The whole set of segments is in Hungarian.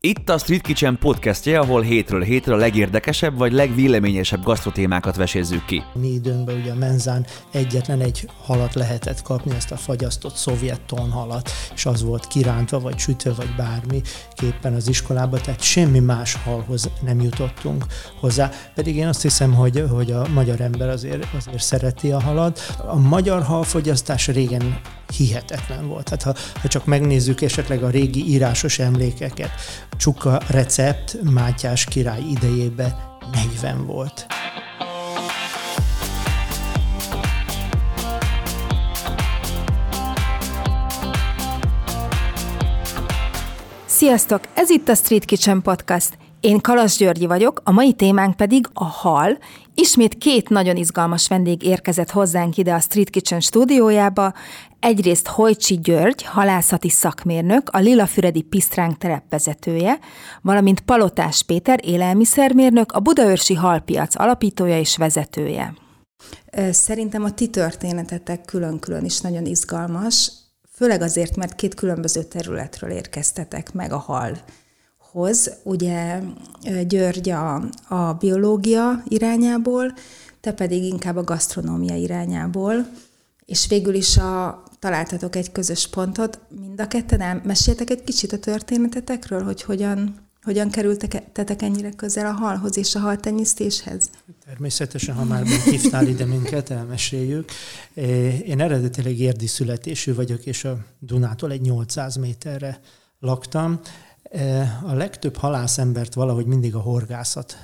Itt a Street Kitchen podcastje, ahol hétről hétre a legérdekesebb vagy legvéleményesebb gasztrotémákat vesézzük ki. Mi időnkben ugye a menzán egyetlen egy halat lehetett kapni, ezt a fagyasztott szovjet tonhalat, és az volt kirántva, vagy sütve, vagy bármi képpen az iskolába, tehát semmi más halhoz nem jutottunk hozzá. Pedig én azt hiszem, hogy, hogy a magyar ember azért, azért szereti a halat. A magyar halfogyasztás régen hihetetlen volt. Tehát ha, ha csak megnézzük esetleg a régi írásos emlékeket, csuka recept Mátyás király idejében 40 volt. Sziasztok! Ez itt a Street Kitchen Podcast. Én Kalas Györgyi vagyok, a mai témánk pedig a hal. Ismét két nagyon izgalmas vendég érkezett hozzánk ide a Street Kitchen stúdiójába. Egyrészt Hojcsi György, halászati szakmérnök, a Lilafüredi Pisztránk terepvezetője, valamint Palotás Péter, élelmiszermérnök, a Budaörsi Halpiac alapítója és vezetője. Szerintem a ti történetetek külön-külön is nagyon izgalmas, főleg azért, mert két különböző területről érkeztetek meg a hal hoz, ugye György a, a biológia irányából, te pedig inkább a gasztronómia irányából, és végül is a, találtatok egy közös pontot. Mind a ketten elmeséltek egy kicsit a történetetekről, hogy hogyan, hogyan kerültetek ennyire közel a halhoz és a haltenyésztéshez? Természetesen, ha már hívtál ide minket, elmeséljük. Én eredetileg érdi születésű vagyok, és a Dunától egy 800 méterre laktam. A legtöbb halászembert valahogy mindig a horgászat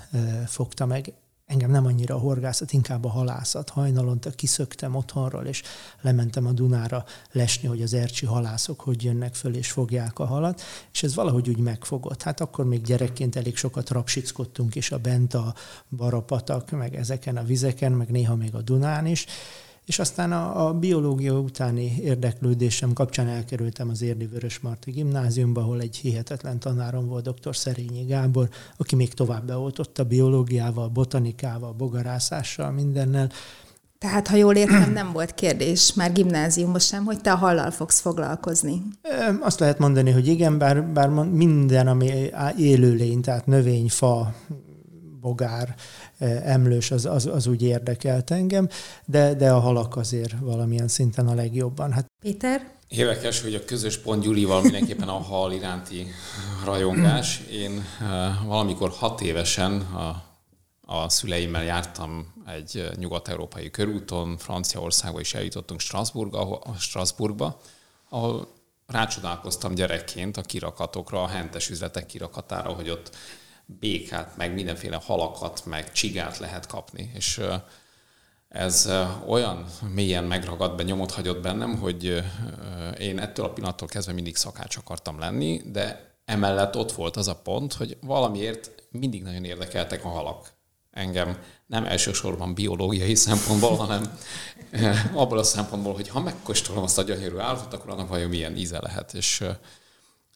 fogta meg. Engem nem annyira a horgászat, inkább a halászat. Hajnalonta kiszöktem otthonról, és lementem a Dunára lesni, hogy az ercsi halászok hogy jönnek föl és fogják a halat, és ez valahogy úgy megfogott. Hát akkor még gyerekként elég sokat rapsickodtunk is a bent a barapatak, meg ezeken a vizeken, meg néha még a Dunán is, és aztán a, a biológia utáni érdeklődésem kapcsán elkerültem az Érdi Vörösmarty Gimnáziumba, ahol egy hihetetlen tanárom volt, dr. Szerényi Gábor, aki még tovább beoltott a biológiával, botanikával, bogarászással, mindennel. Tehát, ha jól értem, nem volt kérdés már gimnáziumban sem, hogy te a hallal fogsz foglalkozni. Azt lehet mondani, hogy igen, bár, bár minden, ami élőlény, tehát növény, fa, bogár, emlős, az, az, az úgy érdekelt engem, de, de a halak azért valamilyen szinten a legjobban. Hát... Péter? Érdekes, hogy a közös pont Gyurival mindenképpen a hal iránti rajongás. Én valamikor hat évesen a, a szüleimmel jártam egy nyugat-európai körúton, Franciaországba is eljutottunk Strasbourgba, Strasbourgba ahol rácsodálkoztam gyerekként a kirakatokra, a hentes üzletek kirakatára, hogy ott békát, meg mindenféle halakat, meg csigát lehet kapni. És ez olyan mélyen megragadt be, nyomot hagyott bennem, hogy én ettől a pillanattól kezdve mindig szakács akartam lenni, de emellett ott volt az a pont, hogy valamiért mindig nagyon érdekeltek a halak. Engem nem elsősorban biológiai szempontból, hanem abból a szempontból, hogy ha megkóstolom azt a gyönyörű állatot, akkor annak vajon milyen íze lehet. És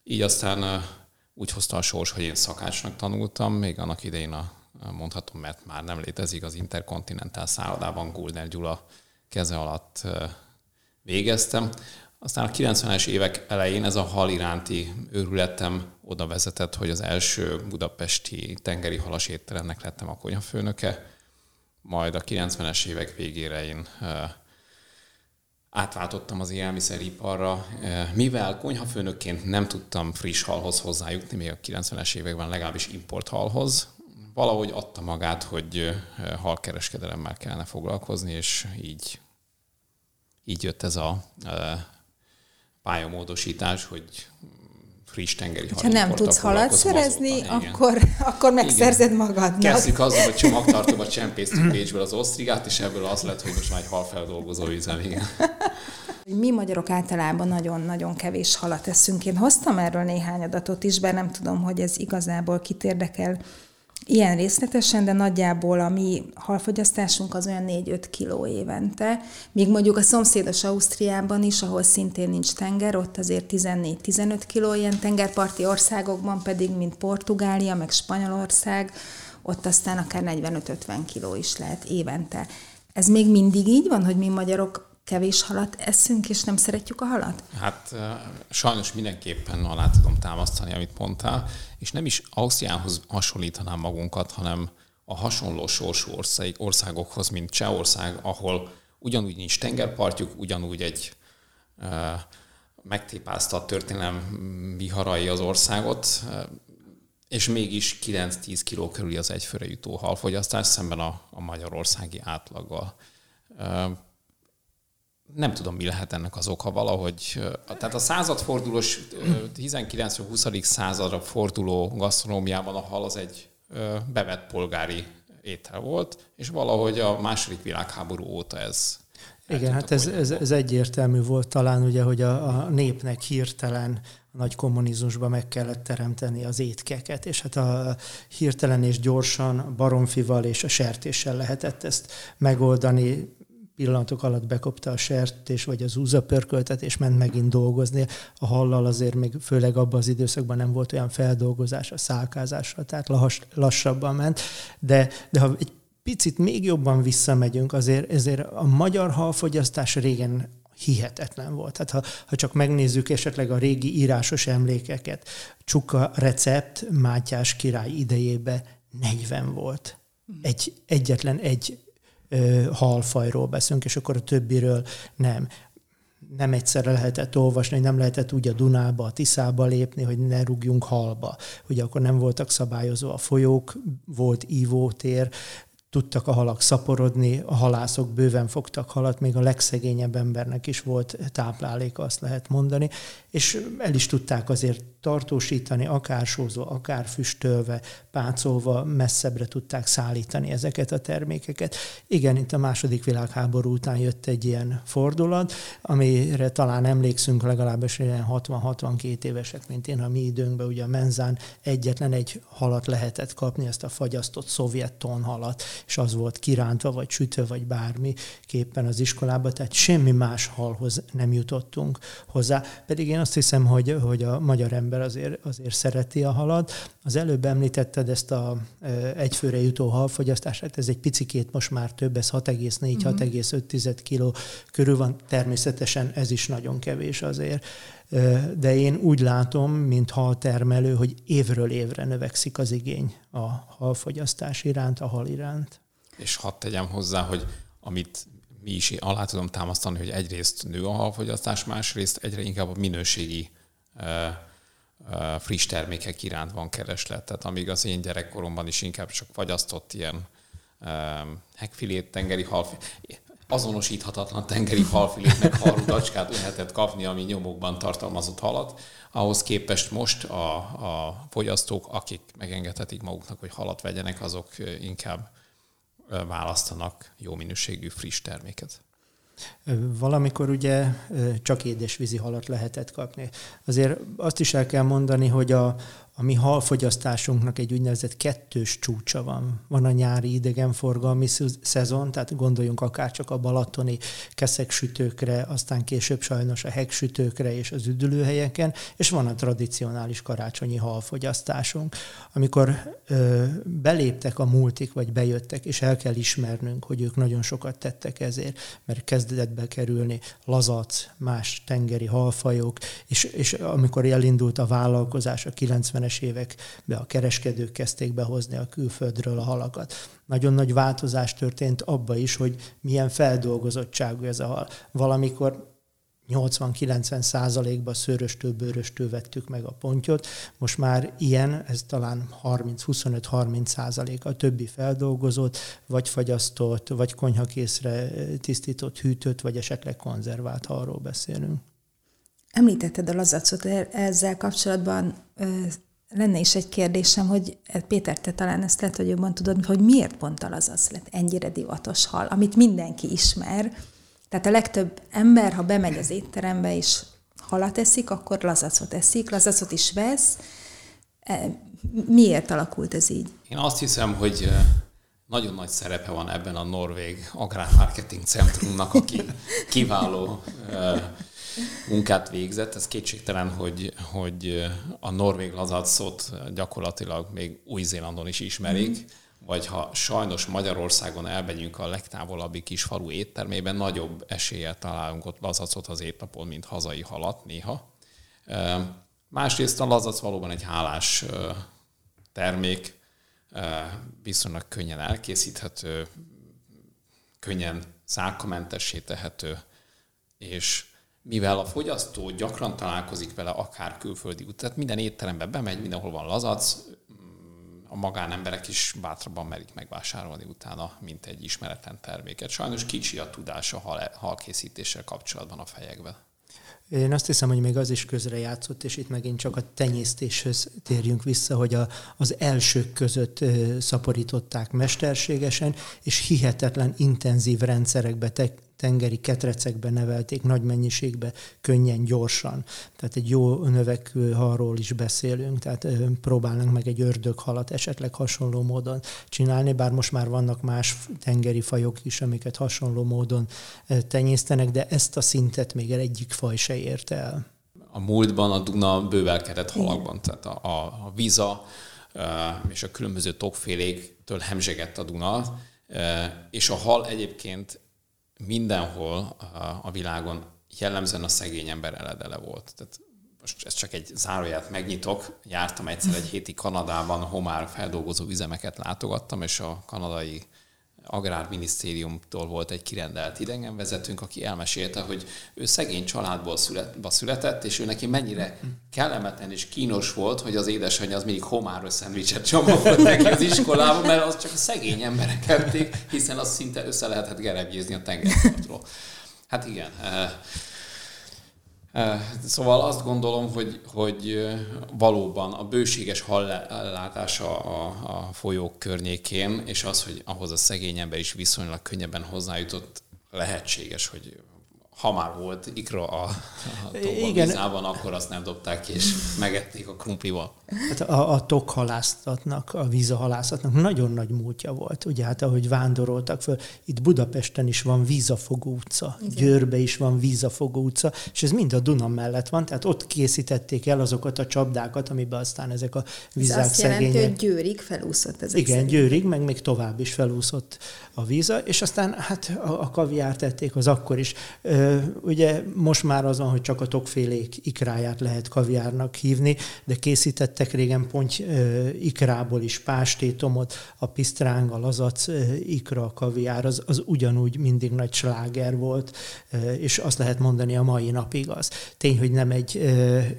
így aztán úgy hozta a sors, hogy én szakácsnak tanultam, még annak idején a, mondhatom, mert már nem létezik az Interkontinentál szállodában Gulner Gyula keze alatt végeztem. Aztán a 90-es évek elején ez a hal iránti őrületem oda vezetett, hogy az első budapesti tengeri halas étteremnek lettem a konyafőnöke, majd a 90-es évek végére én átváltottam az élelmiszeriparra, eh, mivel konyhafőnökként nem tudtam friss halhoz hozzájutni, még a 90-es években legalábbis import halhoz, valahogy adta magát, hogy eh, halkereskedelemmel kellene foglalkozni, és így, így jött ez a eh, pályamódosítás, hogy friss tengeri Ha nem tudsz halat szerezni, akkor, akkor megszerzed igen. magadnak. Kezdjük azzal, hogy csomagtartóba csempésztük Pécsből az osztrigát, és ebből az lett, hogy most már egy halfeldolgozó üzem, igen. Mi magyarok általában nagyon-nagyon kevés halat eszünk. Én hoztam erről néhány adatot is, bár nem tudom, hogy ez igazából kit érdekel ilyen részletesen, de nagyjából a mi halfogyasztásunk az olyan 4-5 kiló évente, míg mondjuk a szomszédos Ausztriában is, ahol szintén nincs tenger, ott azért 14-15 kiló, ilyen tengerparti országokban pedig, mint Portugália, meg Spanyolország, ott aztán akár 45-50 kiló is lehet évente. Ez még mindig így van, hogy mi magyarok kevés halat eszünk, és nem szeretjük a halat? Hát sajnos mindenképpen alá tudom támasztani, amit mondtál, és nem is Ausztriához hasonlítanám magunkat, hanem a hasonló sorsú országokhoz, mint Csehország, ahol ugyanúgy nincs tengerpartjuk, ugyanúgy egy megtépázta a történelem viharai az országot, és mégis 9-10 kiló körüli az egyfőre jutó halfogyasztás szemben a, a magyarországi átlaggal. Nem tudom, mi lehet ennek az oka valahogy. Tehát a századfordulós, 19-20. századra forduló gasztronómiában a hal az egy bevett polgári étel volt, és valahogy a második világháború óta ez igen, hát ez, ez, ez egyértelmű volt talán ugye, hogy a, a népnek hirtelen a nagy kommunizmusban meg kellett teremteni az étkeket, és hát a hirtelen és gyorsan baromfival és a sertéssel lehetett ezt megoldani, pillanatok alatt bekopta a sertés, vagy az úzapörköltet, és ment megint dolgozni. A hallal azért még főleg abban az időszakban nem volt olyan feldolgozás a szálkázásra, tehát lass, lassabban ment. De, de ha egy picit még jobban visszamegyünk, azért ezért a magyar halfogyasztás régen hihetetlen volt. Tehát ha, ha csak megnézzük esetleg a régi írásos emlékeket, csuka recept Mátyás király idejébe 40 volt. Egy, egyetlen egy halfajról beszélünk, és akkor a többiről nem nem egyszerre lehetett olvasni, nem lehetett úgy a Dunába, a Tiszába lépni, hogy ne rúgjunk halba. Ugye akkor nem voltak szabályozó a folyók, volt ívótér, tudtak a halak szaporodni, a halászok bőven fogtak halat, még a legszegényebb embernek is volt tápláléka, azt lehet mondani, és el is tudták azért tartósítani, akár sózva, akár füstölve, pácolva, messzebbre tudták szállítani ezeket a termékeket. Igen, itt a második világháború után jött egy ilyen fordulat, amire talán emlékszünk legalábbis ilyen 60-62 évesek, mint én, a mi időnkben ugye a menzán egyetlen egy halat lehetett kapni, ezt a fagyasztott szovjet tonhalat, és az volt kirántva, vagy sütve, vagy bármi képpen az iskolába, tehát semmi más halhoz nem jutottunk hozzá. Pedig én azt hiszem, hogy, hogy a magyar ember azért, azért szereti a halat. Az előbb említetted ezt a egyfőre jutó halfogyasztást, hát ez egy picikét most már több, ez 6,4-6,5 mhm. kiló körül van. Természetesen ez is nagyon kevés azért de én úgy látom, mint haltermelő, hogy évről évre növekszik az igény a halfogyasztás iránt, a hal iránt. És hadd tegyem hozzá, hogy amit mi is alá tudom támasztani, hogy egyrészt nő a halfogyasztás, másrészt egyre inkább a minőségi friss termékek iránt van kereslet. Tehát amíg az én gyerekkoromban is inkább csak fagyasztott ilyen hegfilét, tengeri halfilét, azonosíthatatlan tengeri halfilét, meg halrudacskát lehetett kapni, ami nyomokban tartalmazott halat. Ahhoz képest most a, a fogyasztók, akik megengedhetik maguknak, hogy halat vegyenek, azok inkább választanak jó minőségű friss terméket. Valamikor ugye csak édesvízi halat lehetett kapni. Azért azt is el kell mondani, hogy a, a mi halfogyasztásunknak egy úgynevezett kettős csúcsa van. Van a nyári idegenforgalmi szezon, tehát gondoljunk akár csak a balatoni keszeksütőkre, aztán később sajnos a hegsütőkre és az üdülőhelyeken, és van a tradicionális karácsonyi halfogyasztásunk. Amikor ö, beléptek a multik, vagy bejöttek, és el kell ismernünk, hogy ők nagyon sokat tettek ezért, mert kezdett bekerülni lazac, más tengeri halfajok, és, és amikor elindult a vállalkozás a 90 90-es években a kereskedők kezdték behozni a külföldről a halakat. Nagyon nagy változás történt abba is, hogy milyen feldolgozottságú ez a hal. Valamikor 80-90 százalékban szőröstől, bőröstől vettük meg a pontyot. Most már ilyen, ez talán 30-25-30 százalék a többi feldolgozott, vagy fagyasztott, vagy konyhakészre tisztított, hűtött, vagy esetleg konzervált halról beszélünk. Említetted a lazacot, ezzel kapcsolatban lenne is egy kérdésem, hogy eh, Péter, te talán ezt lehet, hogy jobban tudod, hogy miért pont a lazac lett ennyire divatos hal, amit mindenki ismer. Tehát a legtöbb ember, ha bemegy az étterembe és halat eszik, akkor lazacot eszik, lazacot is vesz. Eh, miért alakult ez így? Én azt hiszem, hogy eh, nagyon nagy szerepe van ebben a Norvég Agrármarketing Centrumnak, aki kiváló munkát végzett. Ez kétségtelen, hogy, hogy a norvég lazacot gyakorlatilag még Új-Zélandon is ismerik. vagy ha sajnos Magyarországon elmegyünk a legtávolabbi kis falu éttermében, nagyobb eséllyel találunk ott lazacot az étlapon, mint hazai halat néha. Másrészt a lazac valóban egy hálás termék, viszonylag könnyen elkészíthető, könnyen szálkamentessé tehető, és mivel a fogyasztó gyakran találkozik vele akár külföldi út, tehát minden étterembe bemegy, mindenhol van lazac, a magánemberek is bátrabban merik megvásárolni utána, mint egy ismeretlen terméket. Sajnos kicsi a tudás a hal, halkészítéssel kapcsolatban a fejekben. Én azt hiszem, hogy még az is közrejátszott, és itt megint csak a tenyésztéshöz térjünk vissza, hogy a, az elsők között szaporították mesterségesen, és hihetetlen intenzív rendszerekbe te, tengeri ketrecekbe nevelték nagy mennyiségbe, könnyen, gyorsan. Tehát egy jó növekvő halról is beszélünk, tehát próbálnánk meg egy ördöghalat esetleg hasonló módon csinálni, bár most már vannak más tengeri fajok is, amiket hasonló módon tenyésztenek, de ezt a szintet még egyik faj se érte el. A múltban a Duna bővelkedett halakban, tehát a, a, a víza és a különböző tokféléktől hemzsegett a Duna, és a hal egyébként mindenhol a világon jellemzően a szegény ember eledele volt. Tehát most ez csak egy záróját megnyitok. Jártam egyszer egy héti Kanadában, homár feldolgozó üzemeket látogattam, és a kanadai Agrárminisztériumtól volt egy kirendelt idegenvezetőnk, aki elmesélte, hogy ő szegény családból szület, született, és ő neki mennyire kellemetlen és kínos volt, hogy az édesanyja az mindig homáros szendvicset csomagolt neki az iskolában, mert az csak a szegény emberek ették, hiszen az szinte össze lehetett gerebjézni a tengerpartról. Hát igen, eh, Szóval azt gondolom, hogy, hogy valóban a bőséges hallátása a, a folyók környékén, és az, hogy ahhoz a szegény is viszonylag könnyebben hozzájutott, lehetséges, hogy ha már volt ikra a, a Igen. akkor azt nem dobták ki, és megették a krumplival. Hát a, a tokhalászatnak, a vízahalászatnak nagyon nagy múltja volt. Ugye hát ahogy vándoroltak föl, itt Budapesten is van vízafogó utca, Igen. Győrbe is van vízafogó utca, és ez mind a Duna mellett van, tehát ott készítették el azokat a csapdákat, amiben aztán ezek a vizák ez azt szegények. jelenti, hogy Győrig felúszott ezek Igen, szerint. Győrig, meg még tovább is felúszott a víza, és aztán hát a, a kaviárt tették az akkor is. Ugye most már az van, hogy csak a tokfélék ikráját lehet kaviárnak hívni, de készítettek régen ponty ikrából is pástétomot, a pisztráng, a lazac ikra, a kaviár, az, az ugyanúgy mindig nagy sláger volt, és azt lehet mondani a mai napig az. Tény, hogy nem egy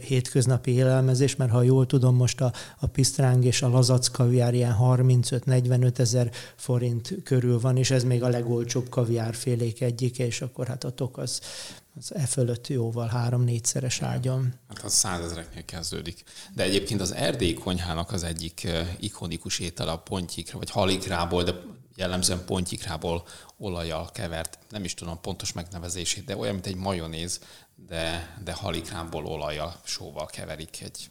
hétköznapi élelmezés, mert ha jól tudom, most a, a pisztráng és a lazac kaviár ilyen 35-45 ezer forint körül van, és ez még a legolcsóbb kaviárfélék egyike, és akkor hát a tok az az e fölött jóval három-négyszeres ágyon. Hát az százezreknél kezdődik. De egyébként az erdélyi konyhának az egyik ikonikus étele a pontyikra, vagy halikrából, de jellemzően pontyikrából olajjal kevert, nem is tudom pontos megnevezését, de olyan, mint egy majonéz, de, de halikrából olajjal, sóval keverik egy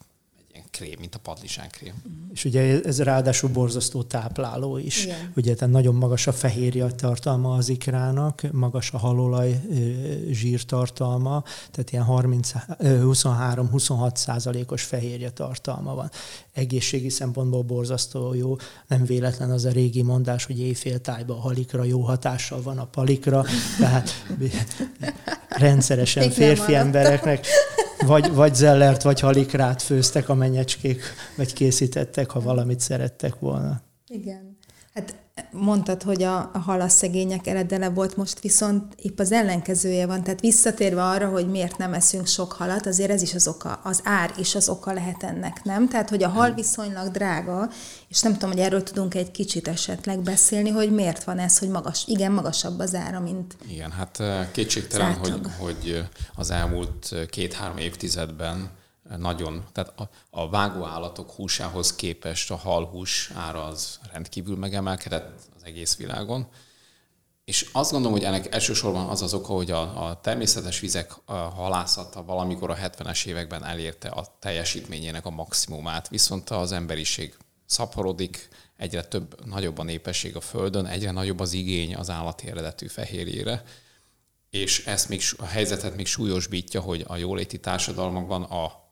krém, mint a padlisán krém. Uh-huh. És ugye ez ráadásul borzasztó tápláló is. Igen. Ugye tehát nagyon magas a fehérje tartalma az ikrának, magas a halolaj zsírtartalma, tehát ilyen 23-26 százalékos fehérje tartalma van. Egészségi szempontból borzasztó jó. Nem véletlen az a régi mondás, hogy éjfél tájba a halikra jó hatással van a palikra, tehát rendszeresen férfi embereknek vagy, vagy zellert, vagy halikrát főztek a menyecskék, vagy készítettek, ha valamit szerettek volna. Igen. Hát mondtad, hogy a, a halasszegények eredele volt, most viszont épp az ellenkezője van. Tehát visszatérve arra, hogy miért nem eszünk sok halat, azért ez is az oka, az ár is az oka lehet ennek, nem? Tehát, hogy a hal viszonylag drága, és nem tudom, hogy erről tudunk egy kicsit esetleg beszélni, hogy miért van ez, hogy magas, igen, magasabb az ára, mint Igen, hát kétségtelen, hogy, hogy az elmúlt két-három évtizedben nagyon, tehát a, a vágóállatok húsához képest a halhús ára az rendkívül megemelkedett az egész világon. És azt gondolom, hogy ennek elsősorban az az oka, hogy a, a természetes vizek a halászata valamikor a 70-es években elérte a teljesítményének a maximumát, viszont az emberiség szaporodik, egyre több, nagyobb a népesség a Földön, egyre nagyobb az igény az állati eredetű fehérjére, és ezt még, a helyzetet még súlyosbítja, hogy a jóléti társadalmakban a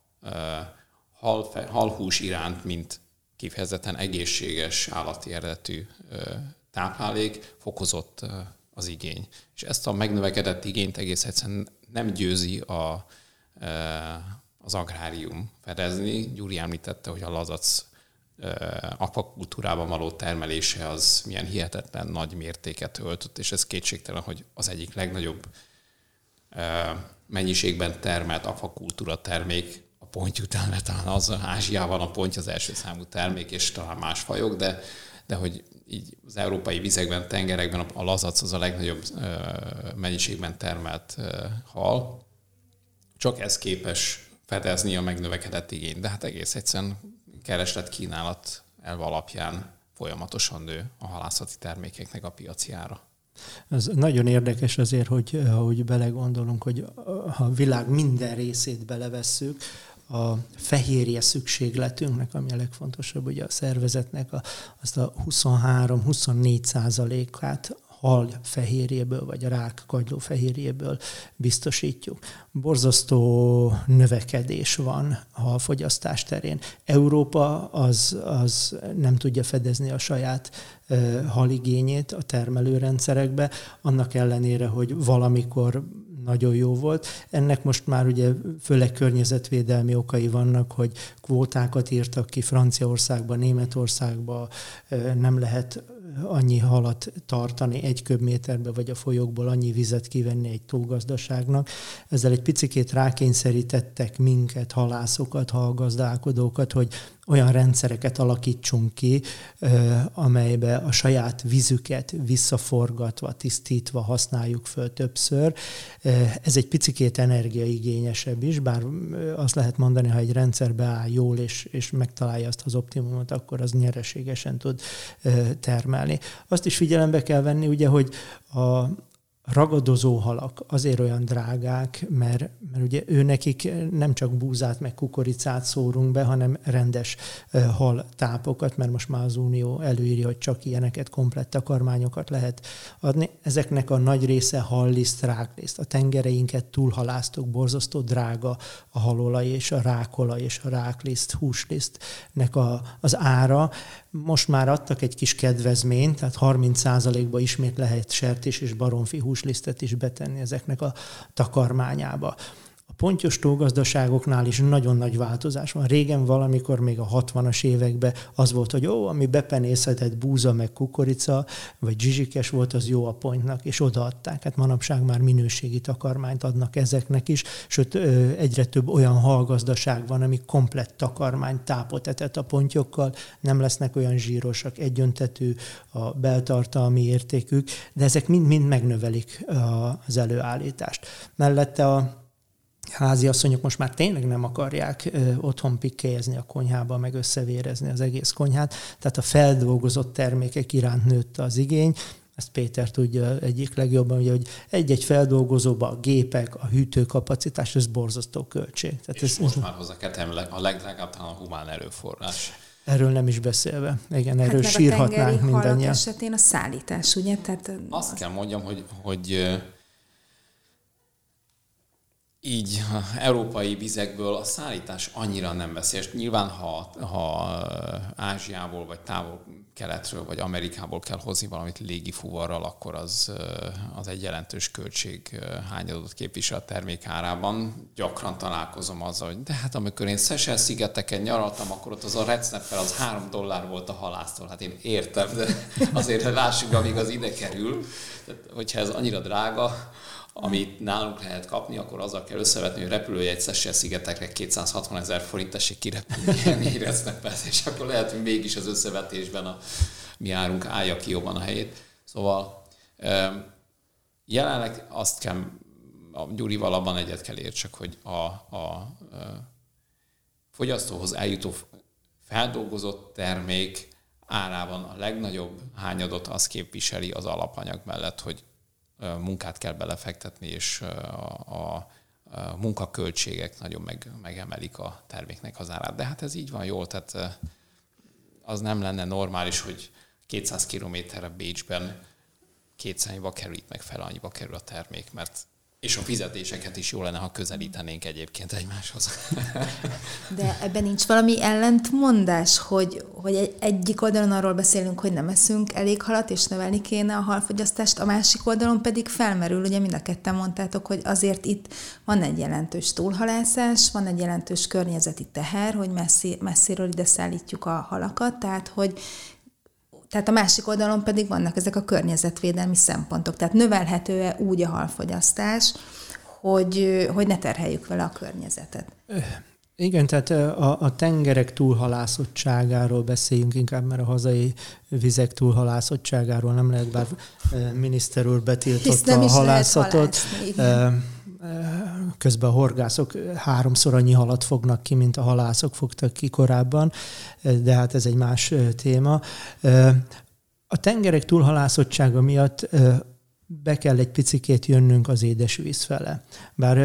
hal, halhús iránt, mint kifejezetten egészséges állati eredetű táplálék, fokozott az igény. És ezt a megnövekedett igényt egész egyszerűen nem győzi a, az agrárium fedezni. Gyuri említette, hogy a lazac akvakultúrában való termelése az milyen hihetetlen nagy mértéket öltött, és ez kétségtelen, hogy az egyik legnagyobb mennyiségben termelt akvakultúra termék ponty után, mert talán az Ázsiában a ponty az első számú termék, és talán más fajok, de, de hogy így az európai vizekben, tengerekben a lazac az a legnagyobb mennyiségben termelt hal. Csak ez képes fedezni a megnövekedett igényt, de hát egész egyszerűen kereslet-kínálat elv alapján folyamatosan nő a halászati termékeknek a piaci ára. Ez nagyon érdekes azért, hogy ahogy belegondolunk, hogy ha a világ minden részét belevesszük, a fehérje szükségletünknek, ami a legfontosabb, ugye a szervezetnek a, azt a 23-24 százalékát hal fehérjéből, vagy a rák kagyló fehérjéből biztosítjuk. Borzasztó növekedés van a fogyasztás terén. Európa az, az nem tudja fedezni a saját haligényét a termelőrendszerekbe, annak ellenére, hogy valamikor nagyon jó volt. Ennek most már ugye főleg környezetvédelmi okai vannak, hogy kvótákat írtak ki Franciaországba, Németországba, nem lehet annyi halat tartani egy köbméterbe, vagy a folyókból annyi vizet kivenni egy tógazdaságnak. Ezzel egy picikét rákényszerítettek minket, halászokat, halgazdálkodókat, hogy olyan rendszereket alakítsunk ki, amelybe a saját vizüket visszaforgatva, tisztítva használjuk föl többször. Ez egy picikét energiaigényesebb is, bár azt lehet mondani, ha egy rendszer beáll jól, és, és megtalálja azt az optimumot, akkor az nyereségesen tud termelni. Azt is figyelembe kell venni, ugye, hogy a, ragadozó halak azért olyan drágák, mert, mert ugye ő nekik nem csak búzát meg kukoricát szórunk be, hanem rendes hal tápokat, mert most már az Unió előírja, hogy csak ilyeneket, komplett takarmányokat lehet adni. Ezeknek a nagy része halliszt, rákliszt. A tengereinket túlhaláztok, borzasztó drága a halolaj és a rákolaj és a rákliszt, húslisztnek a, az ára. Most már adtak egy kis kedvezményt, tehát 30%-ba ismét lehet sertés és baromfi húslisztet is betenni ezeknek a takarmányába pontyos tógazdaságoknál is nagyon nagy változás van. Régen valamikor még a 60-as években az volt, hogy jó, ami bepenészhetett búza meg kukorica, vagy zsizsikes volt, az jó a pontnak, és odaadták. Hát manapság már minőségi takarmányt adnak ezeknek is, sőt egyre több olyan hallgazdaság van, ami komplett takarmány tápot etett a pontyokkal, nem lesznek olyan zsírosak, egyöntetű a beltartalmi értékük, de ezek mind-mind megnövelik az előállítást. Mellette a házi asszonyok most már tényleg nem akarják ö, otthon pikkelyezni a konyhába, meg összevérezni az egész konyhát. Tehát a feldolgozott termékek iránt nőtt az igény, ezt Péter tudja egyik legjobban, ugye, hogy egy-egy feldolgozóban a gépek, a hűtőkapacitás, ez borzasztó költség. Tehát És ez, most már hozzá kell a legdrágább talán a humán erőforrás. Erről nem is beszélve. Igen, erről hát sírhatnánk mindannyian. esetén a szállítás, ugye? Tehát Azt kell mondjam, hogy, hogy így európai vizekből a szállítás annyira nem veszélyes. Nyilván, ha, ha Ázsiából, vagy távol keletről, vagy Amerikából kell hozni valamit légi fuvarral, akkor az, az egy jelentős költség hányadot képvisel a termék árában. Gyakran találkozom azzal, hogy de hát amikor én Szesel szigeteken nyaraltam, akkor ott az a recepel az három dollár volt a halásztól. Hát én értem, de azért lássuk, amíg az ide kerül. Tehát, hogyha ez annyira drága, amit nálunk lehet kapni, akkor azzal kell összevetni, hogy repülőjegy Szessel szigetekre 260 ezer forint tessék kirepülni, éreznek persze, és akkor lehet, hogy mégis az összevetésben a mi árunk állja ki jobban a helyét. Szóval jelenleg azt kell, a Gyurival abban egyet kell értsek, hogy a, a, a fogyasztóhoz eljutó feldolgozott termék árában a legnagyobb hányadot az képviseli az alapanyag mellett, hogy munkát kell belefektetni, és a, a munkaköltségek nagyon meg, megemelik a terméknek az árát. De hát ez így van jól, tehát az nem lenne normális, hogy 200 kilométerre Bécsben kétszer annyiba kerül, itt meg fel annyiba kerül a termék, mert És a fizetéseket is jó lenne, ha közelítenénk egyébként egymáshoz. De ebben nincs valami ellentmondás, hogy, hogy egy, egyik oldalon arról beszélünk, hogy nem eszünk elég halat, és növelni kéne a halfogyasztást, a másik oldalon pedig felmerül, ugye mind a ketten mondtátok, hogy azért itt van egy jelentős túlhalászás, van egy jelentős környezeti teher, hogy messzi, messziről ide szállítjuk a halakat, tehát hogy tehát a másik oldalon pedig vannak ezek a környezetvédelmi szempontok. Tehát növelhető-e úgy a halfogyasztás, hogy, hogy ne terheljük vele a környezetet? Igen, tehát a, a tengerek túlhalászottságáról beszéljünk inkább, mert a hazai vizek túlhalászottságáról nem lehet, bár miniszter úr betiltotta a halászatot. Közben a horgászok háromszor annyi halat fognak ki, mint a halászok fogtak ki korábban, de hát ez egy más téma. A tengerek túlhalászottsága miatt be kell egy picikét jönnünk az édesvíz fele. Bár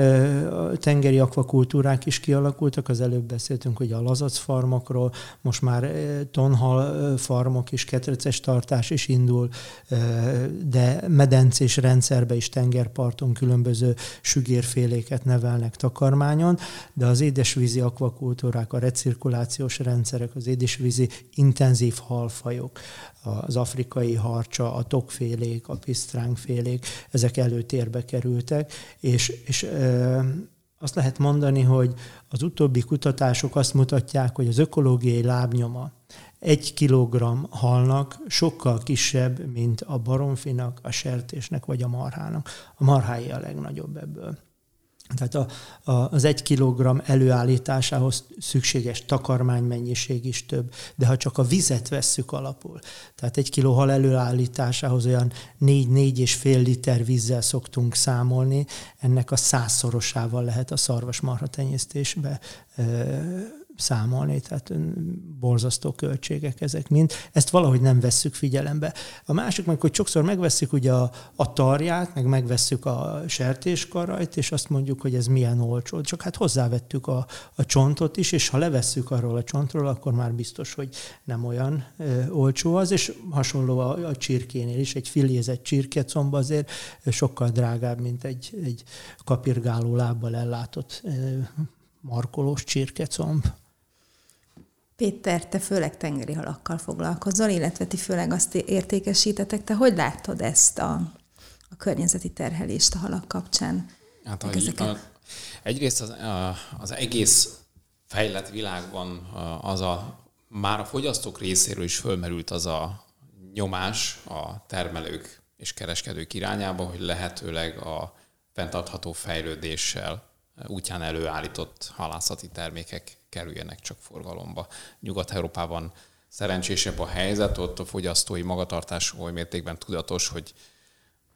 a tengeri akvakultúrák is kialakultak, az előbb beszéltünk hogy a lazac farmokról, most már tonhal farmok és ketreces tartás is indul, de medencés rendszerbe is tengerparton különböző sügérféléket nevelnek takarmányon, de az édesvízi akvakultúrák, a recirkulációs rendszerek, az édesvízi intenzív halfajok, az afrikai harcsa, a tokfélék, a pisztránkfélék, ezek előtérbe kerültek, és, és azt lehet mondani, hogy az utóbbi kutatások azt mutatják, hogy az ökológiai lábnyoma egy kilogramm halnak sokkal kisebb, mint a baromfinak, a sertésnek vagy a marhának. A marhái a legnagyobb ebből. Tehát a, a, az egy kilogramm előállításához szükséges takarmánymennyiség is több, de ha csak a vizet vesszük alapul, tehát egy kiló hal előállításához olyan 4-4 és fél liter vízzel szoktunk számolni, ennek a százszorosával lehet a szarvasmarha tenyésztésbe számolni, tehát borzasztó költségek ezek mind. Ezt valahogy nem vesszük figyelembe. A másik meg, hogy sokszor megveszük ugye a, a tarját, meg megvesszük a sertéskarajt, és azt mondjuk, hogy ez milyen olcsó. Csak hát hozzávettük a, a csontot is, és ha levesszük arról a csontról, akkor már biztos, hogy nem olyan ö, olcsó az, és hasonló a, a csirkénél is. Egy filézett csirkecomba azért sokkal drágább, mint egy, egy kapirgáló lábbal ellátott ö, markolós csirkecomb. Péter, te főleg tengeri halakkal foglalkozol, illetve ti főleg azt értékesítetek. Te hogy látod ezt a, a környezeti terhelést a halak kapcsán? Hát, a, a, egyrészt az, az egész fejlett világban az a, már a fogyasztók részéről is fölmerült az a nyomás a termelők és kereskedők irányába, hogy lehetőleg a fenntartható fejlődéssel útján előállított halászati termékek kerüljenek csak forgalomba. Nyugat-Európában szerencsésebb a helyzet, ott a fogyasztói magatartás oly mértékben tudatos, hogy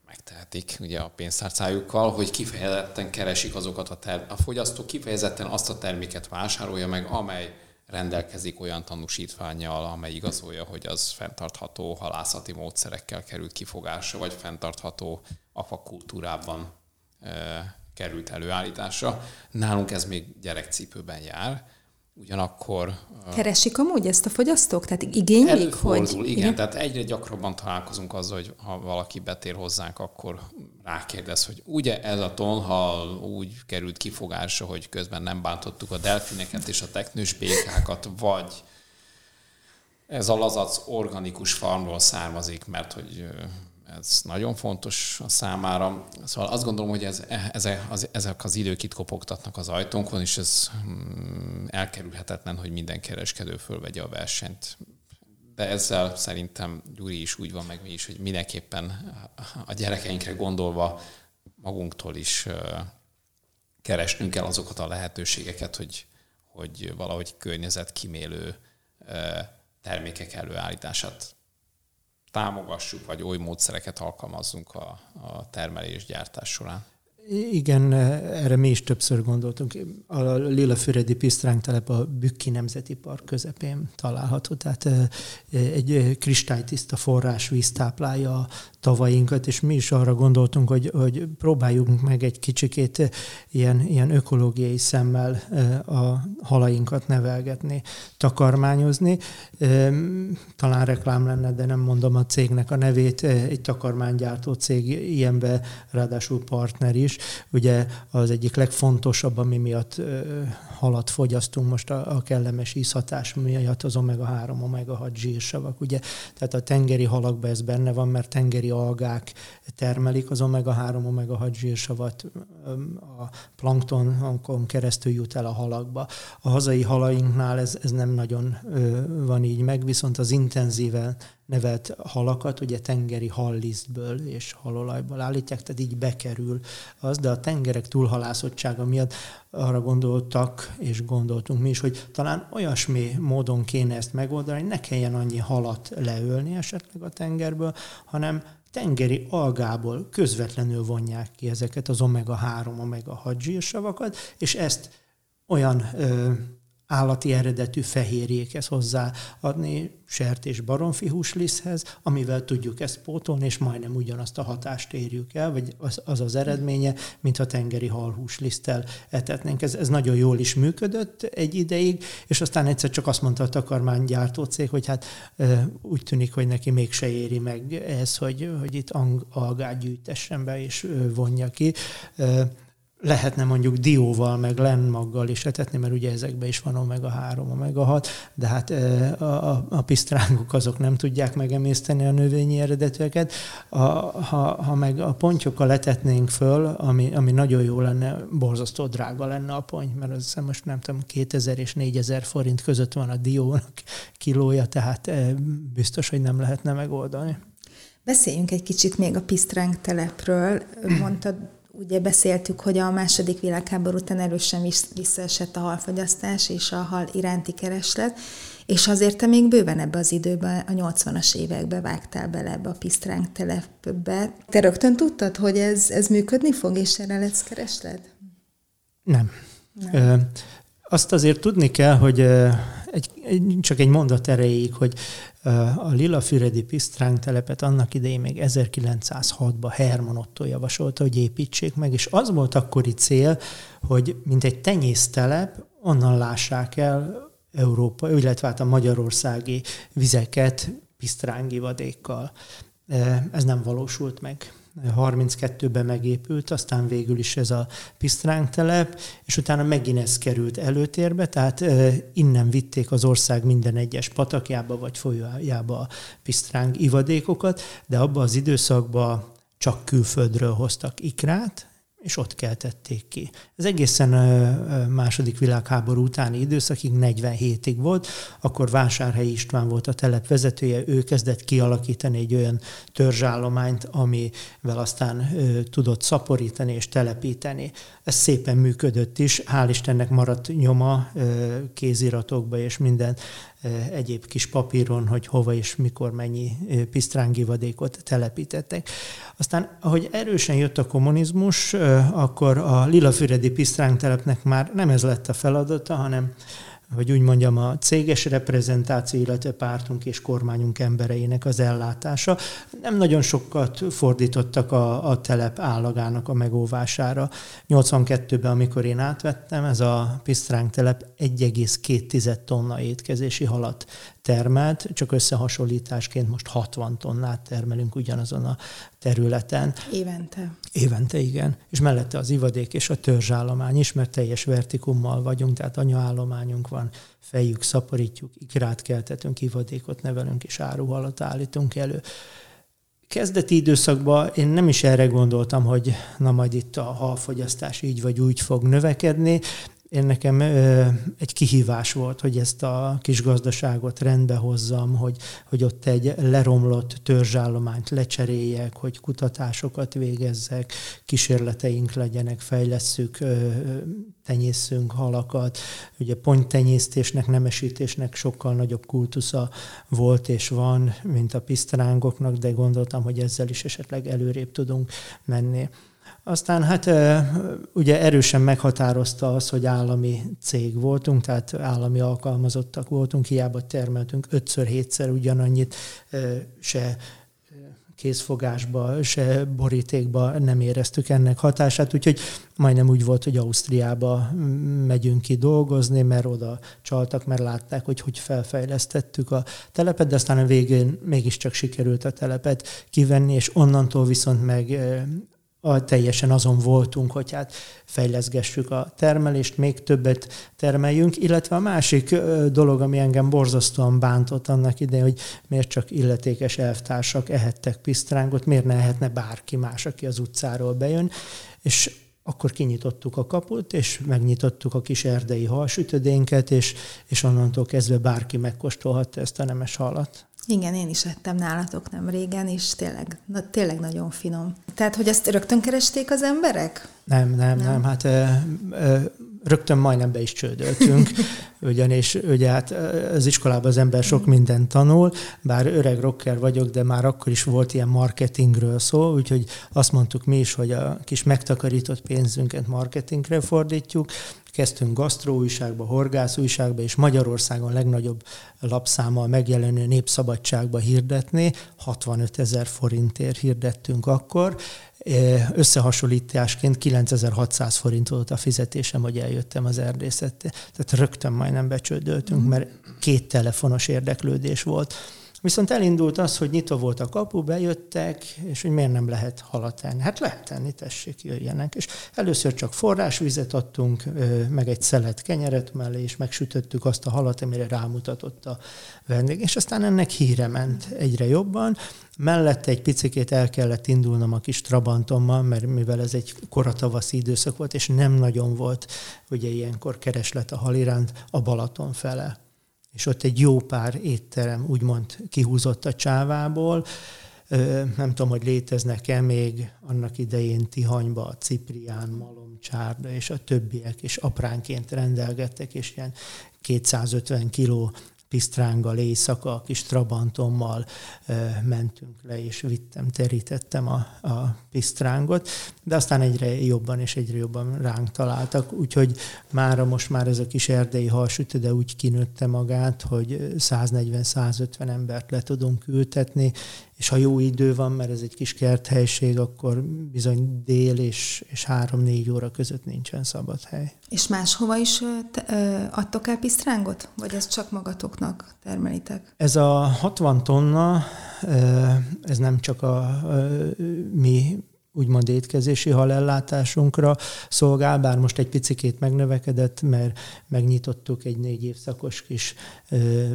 megtehetik ugye a pénztárcájukkal, hogy kifejezetten keresik azokat a, ter- a fogyasztó kifejezetten azt a terméket vásárolja meg, amely rendelkezik olyan tanúsítványjal, amely igazolja, hogy az fenntartható halászati módszerekkel került kifogásra, vagy fenntartható akvakultúrában e, került előállításra. Nálunk ez még gyerekcipőben jár, Ugyanakkor... Keresik amúgy ezt a fogyasztók? Tehát igénylik, előfordul, hogy... Igen, igen, tehát egyre gyakrabban találkozunk azzal, hogy ha valaki betér hozzánk, akkor rákérdez, hogy ugye ez a tonhal úgy került kifogásra, hogy közben nem bántottuk a delfineket és a teknős békákat, vagy ez a lazac organikus farmról származik, mert hogy ez nagyon fontos a számára. Szóval azt gondolom, hogy ez, ezek, az, ezek az idők itt kopogtatnak az ajtónkon, és ez mm, elkerülhetetlen, hogy minden kereskedő fölvegye a versenyt. De ezzel szerintem Gyuri is úgy van, meg mi is, hogy mindenképpen a gyerekeinkre gondolva magunktól is keresnünk kell azokat a lehetőségeket, hogy, hogy valahogy környezetkímélő termékek előállítását támogassuk, vagy oly módszereket alkalmazzunk a, a termelés-gyártás során. Igen, erre mi is többször gondoltunk. A Lila Füredi Pisztránk telep a Bükki Nemzeti Park közepén található, tehát egy kristálytiszta forrás víz táplálja tavainkat, és mi is arra gondoltunk, hogy, hogy próbáljuk meg egy kicsikét ilyen, ilyen ökológiai szemmel a halainkat nevelgetni, takarmányozni. Talán reklám lenne, de nem mondom a cégnek a nevét, egy takarmánygyártó cég ilyenbe, ráadásul partner is. Ugye az egyik legfontosabb, ami miatt halat fogyasztunk most a, a kellemes ízhatás miatt az omega-3, omega-6 zsírsavak. Ugye? Tehát a tengeri halakban ez benne van, mert tengeri algák termelik az omega-3, omega-6 zsírsavat, a planktonon keresztül jut el a halakba. A hazai halainknál ez, ez nem nagyon van így meg, viszont az intenzíven nevelt halakat, ugye tengeri hallisztből és halolajból állítják, tehát így bekerül az, de a tengerek túlhalászottsága miatt arra gondoltak, és gondoltunk mi is, hogy talán olyasmi módon kéne ezt megoldani, hogy ne kelljen annyi halat leölni esetleg a tengerből, hanem tengeri algából közvetlenül vonják ki ezeket az omega-3, omega-6 zsírsavakat, és ezt olyan ö, állati eredetű fehérjékhez hozzáadni sertés baromfi húsliszthez, amivel tudjuk ezt pótolni, és majdnem ugyanazt a hatást érjük el, vagy az az, az eredménye, mint ha tengeri halhúsliszttel etetnénk. Ez, ez nagyon jól is működött egy ideig, és aztán egyszer csak azt mondta a takarmánygyártó cég, hogy hát úgy tűnik, hogy neki mégse éri meg ez, hogy, hogy itt algát gyűjtessen be és vonja ki lehetne mondjuk dióval, meg lenmaggal is etetni, mert ugye ezekben is van omega 3, omega 6, de hát a, a, a pisztrángok azok nem tudják megemészteni a növényi eredetűeket. A, ha, ha meg a pontyokkal letetnénk föl, ami, ami nagyon jó lenne, borzasztó drága lenne a ponty, mert az most nem tudom, 2000 és 4000 forint között van a diónak kilója, tehát biztos, hogy nem lehetne megoldani. Beszéljünk egy kicsit még a Pisztránk telepről. Mondtad, ugye beszéltük, hogy a második világháború után erősen visszaesett a halfogyasztás és a hal iránti kereslet, és azért te még bőven ebbe az időben, a 80-as évekbe vágtál bele ebbe a pisztránk telepbe. Te rögtön tudtad, hogy ez, ez működni fog, és erre lesz kereslet? Nem. Nem. Azt azért tudni kell, hogy egy, egy, csak egy mondat erejéig, hogy a Lila Füredi Pisztránk telepet annak idején még 1906-ban Herman Otto javasolta, hogy építsék meg, és az volt akkori cél, hogy mint egy tenyésztelep, onnan lássák el Európa, illetve hát a magyarországi vizeket pisztrángi vadékkal. Ez nem valósult meg. 32-ben megépült, aztán végül is ez a Pisztránk telep, és utána megint ez került előtérbe, tehát innen vitték az ország minden egyes patakjába vagy folyójába a Pisztránk ivadékokat, de abban az időszakban csak külföldről hoztak ikrát, és ott keltették ki. Ez egészen második világháború utáni időszakig, 47-ig volt, akkor Vásárhelyi István volt a telep vezetője, ő kezdett kialakítani egy olyan törzsállományt, amivel aztán tudott szaporítani és telepíteni. Ez szépen működött is, hál' Istennek maradt nyoma kéziratokba és minden egyéb kis papíron, hogy hova és mikor mennyi pisztrángivadékot telepítettek. Aztán, ahogy erősen jött a kommunizmus, akkor a Lilafüredi pisztrángtelepnek már nem ez lett a feladata, hanem hogy úgy mondjam, a céges reprezentáció, illetve pártunk és kormányunk embereinek az ellátása. Nem nagyon sokat fordítottak a, a telep állagának a megóvására. 82-ben, amikor én átvettem, ez a Pisztránk telep 1,2 tonna étkezési halat termelt, csak összehasonlításként most 60 tonnát termelünk ugyanazon a területen. Évente. Évente, igen. És mellette az ivadék és a törzsállomány is, mert teljes vertikummal vagyunk, tehát anyaállományunk van, fejük, szaporítjuk, ikrát keltetünk, ivadékot nevelünk és áruhalat állítunk elő. Kezdeti időszakban én nem is erre gondoltam, hogy na majd itt a halfogyasztás így vagy úgy fog növekedni én nekem egy kihívás volt, hogy ezt a kis gazdaságot rendbe hozzam, hogy, hogy ott egy leromlott törzsállományt lecseréljek, hogy kutatásokat végezzek, kísérleteink legyenek, fejlesszük, tenyészünk halakat. Ugye ponytenyésztésnek, nemesítésnek sokkal nagyobb kultusza volt és van, mint a pisztrángoknak, de gondoltam, hogy ezzel is esetleg előrébb tudunk menni. Aztán hát ugye erősen meghatározta az, hogy állami cég voltunk, tehát állami alkalmazottak voltunk, hiába termeltünk ötször, hétszer ugyanannyit, se készfogásba, se borítékba nem éreztük ennek hatását, úgyhogy majdnem úgy volt, hogy Ausztriába megyünk ki dolgozni, mert oda csaltak, mert látták, hogy hogy felfejlesztettük a telepet, de aztán a végén mégiscsak sikerült a telepet kivenni, és onnantól viszont meg teljesen azon voltunk, hogy hát fejleszgessük a termelést, még többet termeljünk, illetve a másik dolog, ami engem borzasztóan bántott annak idején, hogy miért csak illetékes elvtársak ehettek pisztrángot, miért ne ehetne bárki más, aki az utcáról bejön, és akkor kinyitottuk a kaput, és megnyitottuk a kis erdei halsütödénket, és, és onnantól kezdve bárki megkóstolhatta ezt a nemes halat. Igen, én is ettem nálatok nem régen, és tényleg, na, tényleg nagyon finom. Tehát, hogy ezt rögtön keresték az emberek? Nem, nem, nem. nem. Hát ö, ö, rögtön majdnem be is csődöltünk, ugyanis ugye hát az iskolában az ember sok mindent tanul, bár öreg rocker vagyok, de már akkor is volt ilyen marketingről szó, úgyhogy azt mondtuk mi is, hogy a kis megtakarított pénzünket marketingre fordítjuk, kezdtünk gasztró újságba, horgász újságba, és Magyarországon legnagyobb lapszámmal megjelenő népszabadságba hirdetni. 65 ezer forintért hirdettünk akkor. Összehasonlításként 9600 forint volt a fizetésem, hogy eljöttem az erdészettel. Tehát rögtön majdnem becsődöltünk, mhm. mert két telefonos érdeklődés volt. Viszont elindult az, hogy nyitva volt a kapu, bejöttek, és hogy miért nem lehet halat tenni. Hát lehet tenni, tessék, jöjjenek. És először csak forrásvizet adtunk, meg egy szelet kenyeret mellé, és megsütöttük azt a halat, amire rámutatott a vendég. És aztán ennek híre ment egyre jobban. Mellette egy picikét el kellett indulnom a kis Trabantommal, mert mivel ez egy koratavaszi időszak volt, és nem nagyon volt ugye ilyenkor kereslet a hal iránt a Balaton fele és ott egy jó pár étterem úgymond kihúzott a csávából. Nem tudom, hogy léteznek-e még annak idején Tihanyba, a Ciprián, Malomcsárda és a többiek, és apránként rendelgettek, és ilyen 250 kiló pisztránggal éjszaka, a kis trabantommal mentünk le, és vittem, terítettem a, a pisztrángot, de aztán egyre jobban és egyre jobban ránk találtak, úgyhogy mára most már ez a kis erdei halsütő, de úgy kinőtte magát, hogy 140-150 embert le tudunk ültetni, és ha jó idő van, mert ez egy kis kerthelység, akkor bizony dél és, és három-négy óra között nincsen szabad hely. És máshova is te, ö, adtok el pisztrángot? Vagy ez csak magatoknak termelitek? Ez a 60 tonna, ez nem csak a mi úgymond étkezési halellátásunkra szolgál, bár most egy picikét megnövekedett, mert megnyitottuk egy négy évszakos kis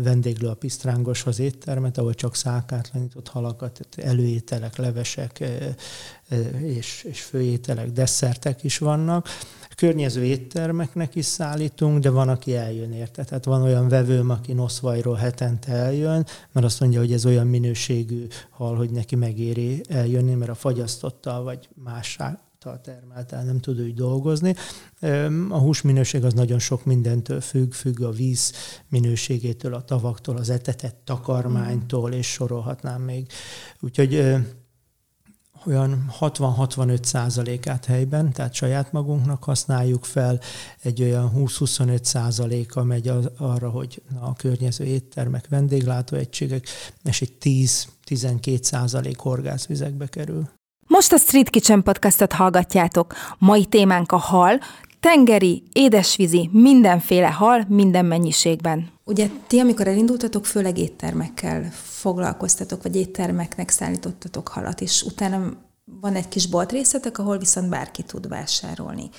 vendéglő a Pisztrángoshoz éttermet, ahol csak szákátlanított halakat, előételek, levesek és, és főételek, desszertek is vannak környező éttermeknek is szállítunk, de van, aki eljön érte. Tehát van olyan vevőm, aki Noszvajról hetente eljön, mert azt mondja, hogy ez olyan minőségű hal, hogy neki megéri eljönni, mert a fagyasztottal vagy más termelt el, nem tud úgy dolgozni. A hús minőség az nagyon sok mindentől függ, függ a víz minőségétől, a tavaktól, az etetett takarmánytól, és sorolhatnám még. Úgyhogy olyan 60-65 százalékát helyben, tehát saját magunknak használjuk fel, egy olyan 20-25 százaléka megy az, arra, hogy a környező éttermek, vendéglátóegységek, és egy 10-12 százalék horgászvizekbe kerül. Most a Street Kitchen podcastot hallgatjátok. Mai témánk a hal, tengeri, édesvízi, mindenféle hal, minden mennyiségben. Ugye ti, amikor elindultatok, főleg éttermekkel foglalkoztatok, vagy éttermeknek szállítottatok halat, és utána van egy kis bolt részletek, ahol viszont bárki tud vásárolni.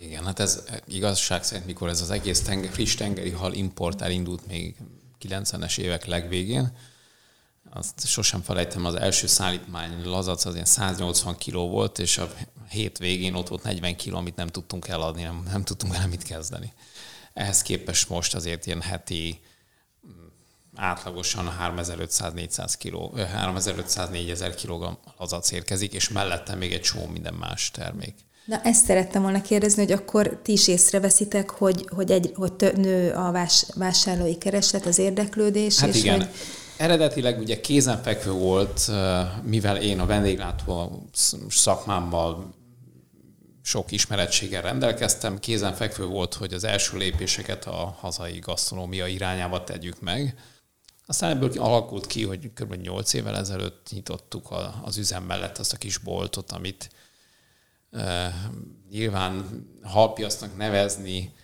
Igen, hát ez igazság szerint, mikor ez az egész tenger, friss tengeri hal import elindult még 90-es évek legvégén, azt sosem felejtem, az első szállítmány lazac az ilyen 180 kiló volt, és a hét végén ott volt 40 kiló, amit nem tudtunk eladni, nem, nem tudtunk vele mit kezdeni. Ehhez képest most azért ilyen heti mm, átlagosan 3500-400 kiló, 3500-4000 kg lazac érkezik, és mellette még egy csomó minden más termék. Na ezt szerettem volna kérdezni, hogy akkor ti is észreveszitek, hogy, hogy, egy, hogy nő a vás, vásárlói kereslet, az érdeklődés. Hát és igen. Hogy... Eredetileg ugye kézenfekvő volt, mivel én a vendéglátó szakmámmal sok ismerettséggel rendelkeztem, kézenfekvő volt, hogy az első lépéseket a hazai gasztronómia irányába tegyük meg. Aztán ebből alakult ki, hogy kb. 8 évvel ezelőtt nyitottuk az üzem mellett azt a kis boltot, amit nyilván halpiasznak nevezni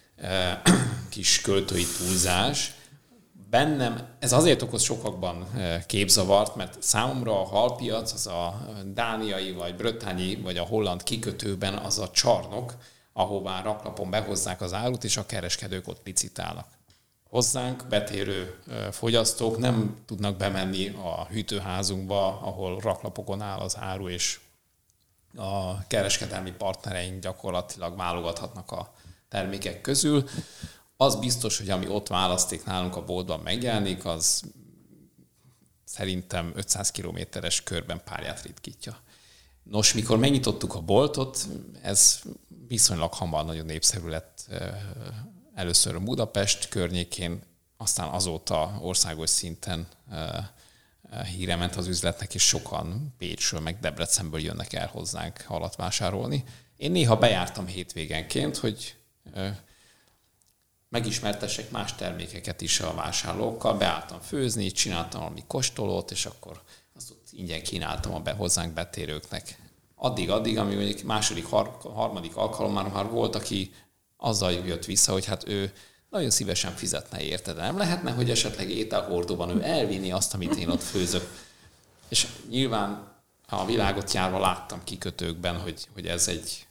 kis költői túlzás. Bennem ez azért okoz sokakban képzavart, mert számomra a halpiac az a dániai, vagy brötányi, vagy a holland kikötőben az a csarnok, ahová raklapon behozzák az árut, és a kereskedők ott licitálnak. Hozzánk betérő fogyasztók nem tudnak bemenni a hűtőházunkba, ahol raklapokon áll az áru, és a kereskedelmi partnereink gyakorlatilag válogathatnak a termékek közül. Az biztos, hogy ami ott választék nálunk a boltban megjelenik, az szerintem 500 kilométeres körben párját ritkítja. Nos, mikor megnyitottuk a boltot, ez viszonylag hamar nagyon népszerű lett először a Budapest környékén, aztán azóta országos szinten híre ment az üzletnek, és sokan Pécsről, meg Debrecenből jönnek el hozzánk halat vásárolni. Én néha bejártam hétvégenként, hogy megismertessek más termékeket is a vásárlókkal, beálltam főzni, csináltam valami kóstolót, és akkor azt ott ingyen kínáltam a be, hozzánk betérőknek. Addig-addig, ami mondjuk második, harmadik alkalommal már volt, aki azzal jött vissza, hogy hát ő nagyon szívesen fizetne érte, de nem lehetne, hogy esetleg ételhordóban ő elvinni azt, amit én ott főzök. És nyilván a világot járva láttam kikötőkben, hogy, hogy ez egy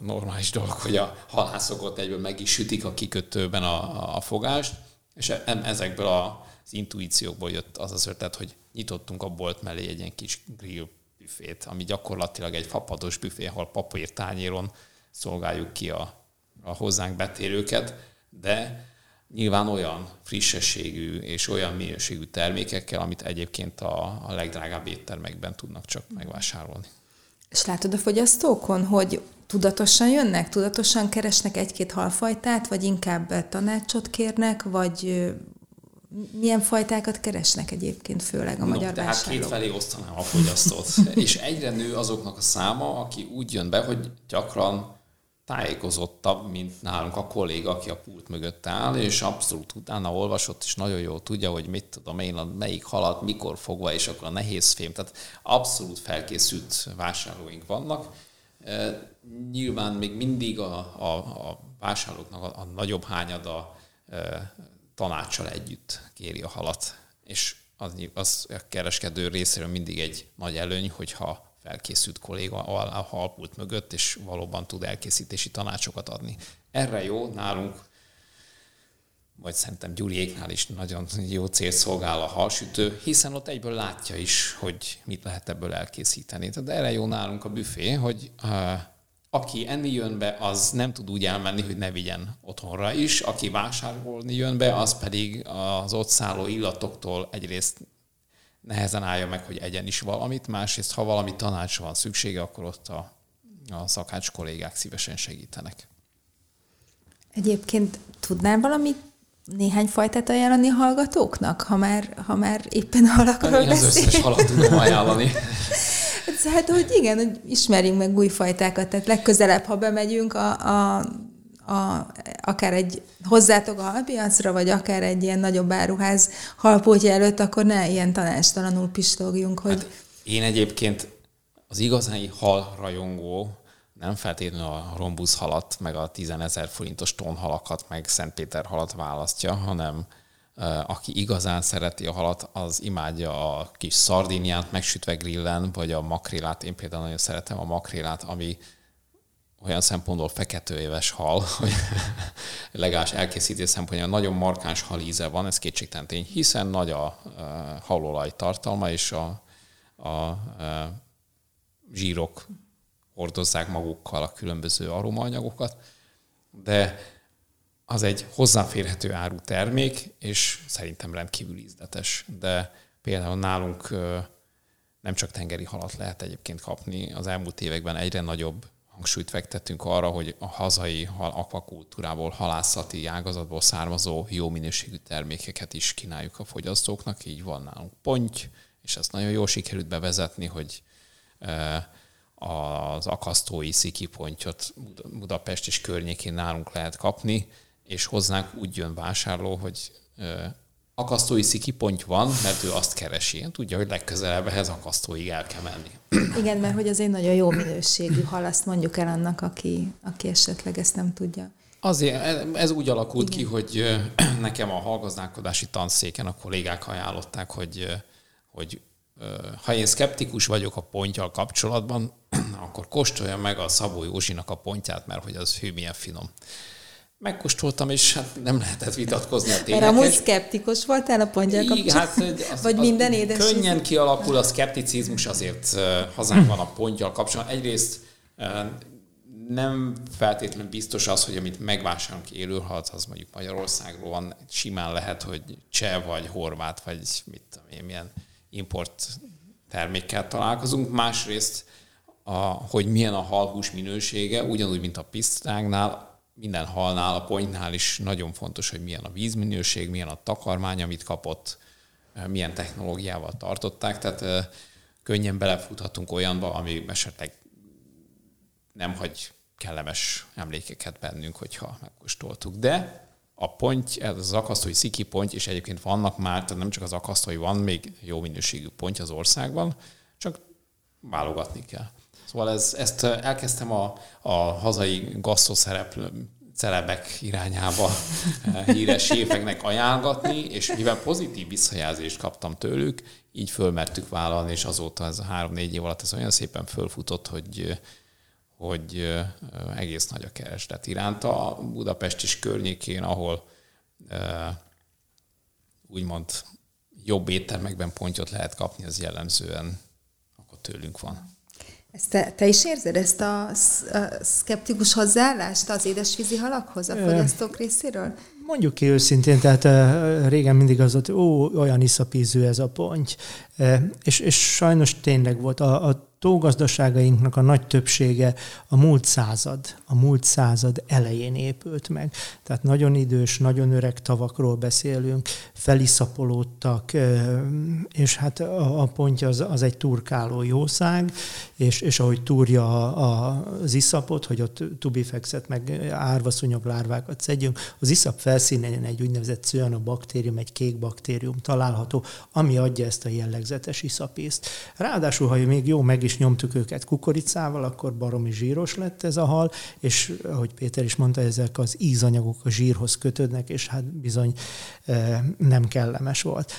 normális dolog, hogy a halászok ott egyből meg is sütik a kikötőben a, a fogást, és e, ezekből az intuíciókból jött az az ötlet, hogy nyitottunk a bolt mellé egy ilyen kis grill büfét, ami gyakorlatilag egy fapados büfé, ahol papír tányéron szolgáljuk ki a, a hozzánk betérőket, de nyilván olyan frissességű és olyan minőségű termékekkel, amit egyébként a, a legdrágább éttermekben tudnak csak megvásárolni. És látod a fogyasztókon, hogy tudatosan jönnek, tudatosan keresnek egy-két halfajtát, vagy inkább tanácsot kérnek, vagy milyen fajtákat keresnek egyébként, főleg a no, magyar tehát két felé osztanám a fogyasztót. és egyre nő azoknak a száma, aki úgy jön be, hogy gyakran tájékozottabb, mint nálunk a kolléga, aki a pult mögött áll, és abszolút utána olvasott, és nagyon jól tudja, hogy mit tudom én, melyik halat, mikor fogva, és akkor a nehéz fém. Tehát abszolút felkészült vásárlóink vannak. Nyilván még mindig a, a, a vásárlóknak a, a nagyobb hányada tanácssal együtt kéri a halat, és az, az a kereskedő részéről mindig egy nagy előny, hogyha felkészült kolléga a halpult mögött, és valóban tud elkészítési tanácsokat adni. Erre jó, nálunk, vagy szerintem Gyuriéknál is nagyon jó cél szolgál a halsütő, hiszen ott egyből látja is, hogy mit lehet ebből elkészíteni. Tehát erre jó nálunk a büfé, hogy aki enni jön be, az nem tud úgy elmenni, hogy ne vigyen otthonra is. Aki vásárolni jön be, az pedig az ott szálló illatoktól egyrészt nehezen állja meg, hogy egyen is valamit, másrészt, ha valami tanács van szüksége, akkor ott a, a szakács kollégák szívesen segítenek. Egyébként tudnál valamit néhány fajtát ajánlani hallgatóknak, ha már, ha már éppen halakról beszél? az összes halat tudom ajánlani. Hát, hát, hogy igen, hogy ismerjünk meg új fajtákat, tehát legközelebb, ha bemegyünk a, a a, akár egy hozzátok a halpiacra, vagy akár egy ilyen nagyobb áruház halpótja előtt, akkor ne ilyen tanástalanul pistogjunk, hogy... Hát én egyébként az igazán hal rajongó nem feltétlenül a rombusz halat, meg a 10 ezer forintos tonhalakat, meg Szentpéter halat választja, hanem aki igazán szereti a halat, az imádja a kis szardiniát megsütve grillen, vagy a makrélát. Én például nagyon szeretem a makrélát, ami olyan szempontból fekető éves hal, hogy legalábbis elkészítés szempontjából nagyon markáns halíze van, ez kétségtelen tény, hiszen nagy a halolaj tartalma, és a, a, a zsírok hordozzák magukkal a különböző aromaanyagokat, de az egy hozzáférhető áru termék, és szerintem rendkívül ízletes. De például nálunk nem csak tengeri halat lehet egyébként kapni, az elmúlt években egyre nagyobb hangsúlyt fektettünk arra, hogy a hazai akvakultúrából, halászati ágazatból származó jó minőségű termékeket is kínáljuk a fogyasztóknak, így van nálunk ponty, és ezt nagyon jól sikerült bevezetni, hogy e, az akasztói szikipontyot Budapest és környékén nálunk lehet kapni, és hozzánk úgy jön vásárló, hogy e, akasztói szikipont van, mert ő azt keresi. Tudja, hogy legközelebb ehhez akasztóig el kell menni. Igen, mert hogy az egy nagyon jó minőségű hal, azt mondjuk el annak, aki, aki esetleg ezt nem tudja. Azért ez úgy alakult Igen. ki, hogy nekem a hallgazdálkodási tanszéken a kollégák ajánlották, hogy, hogy ha én szkeptikus vagyok a pontjal kapcsolatban, akkor kóstolja meg a Szabó Józsinak a pontját, mert hogy az hű milyen finom. Megkóstoltam, és hát nem lehetett vitatkozni a tényekkel. Mert amúgy szkeptikus voltál a pontjal kapcsolatban? Hát, az, Vagy az minden édes? Könnyen kialakul a szkepticizmus azért hazánkban a pontjal kapcsolatban. Egyrészt nem feltétlenül biztos az, hogy amit megvásárolunk élőhalat, az mondjuk Magyarországról van, simán lehet, hogy cseh vagy horvát, vagy mit tudom én, milyen import termékkel találkozunk. Másrészt, a, hogy milyen a halhús minősége, ugyanúgy, mint a pisztrágnál, minden halnál, a ponynál is nagyon fontos, hogy milyen a vízminőség, milyen a takarmány, amit kapott, milyen technológiával tartották, tehát könnyen belefuthatunk olyanba, ami esetleg nem hagy kellemes emlékeket bennünk, hogyha megkóstoltuk. De a pont, ez az akasztói sziki pont, és egyébként vannak már, tehát nem csak az akasztói, van még jó minőségű pontja az országban, csak válogatni kell. Szóval ez, ezt elkezdtem a, a hazai gasztroszereplő celebek irányába híres séfeknek ajánlgatni, és mivel pozitív visszajelzést kaptam tőlük, így fölmertük vállalni, és azóta ez a három-négy év alatt ez olyan szépen fölfutott, hogy hogy egész nagy a kereslet iránta. Budapest is környékén, ahol úgymond jobb éttermekben pontyot lehet kapni, az jellemzően akkor tőlünk van. Ezt te, te is érzed ezt a, a szkeptikus hozzáállást az édesvízi halakhoz a fogyasztók részéről? Mondjuk ki őszintén, tehát régen mindig az volt, ó, olyan iszapízű ez a ponty. És, és sajnos tényleg volt. A, a tógazdaságainknak a nagy többsége a múlt század, a múlt század elején épült meg. Tehát nagyon idős, nagyon öreg tavakról beszélünk, feliszapolódtak, és hát a, a pontja az, az egy turkáló jószág, és, és ahogy túrja a, az iszapot, hogy ott tubifexet meg árva szúnyoglárvákat szedjünk, az iszap felszínén egy úgynevezett baktérium, egy kék baktérium található, ami adja ezt a jellegzetes iszapészt. Ráadásul, ha még jó meg is nyomtuk őket kukoricával, akkor baromi zsíros lett ez a hal, és ahogy Péter is mondta, ezek az ízanyagok a zsírhoz kötődnek, és hát bizony eh, nem kellemes volt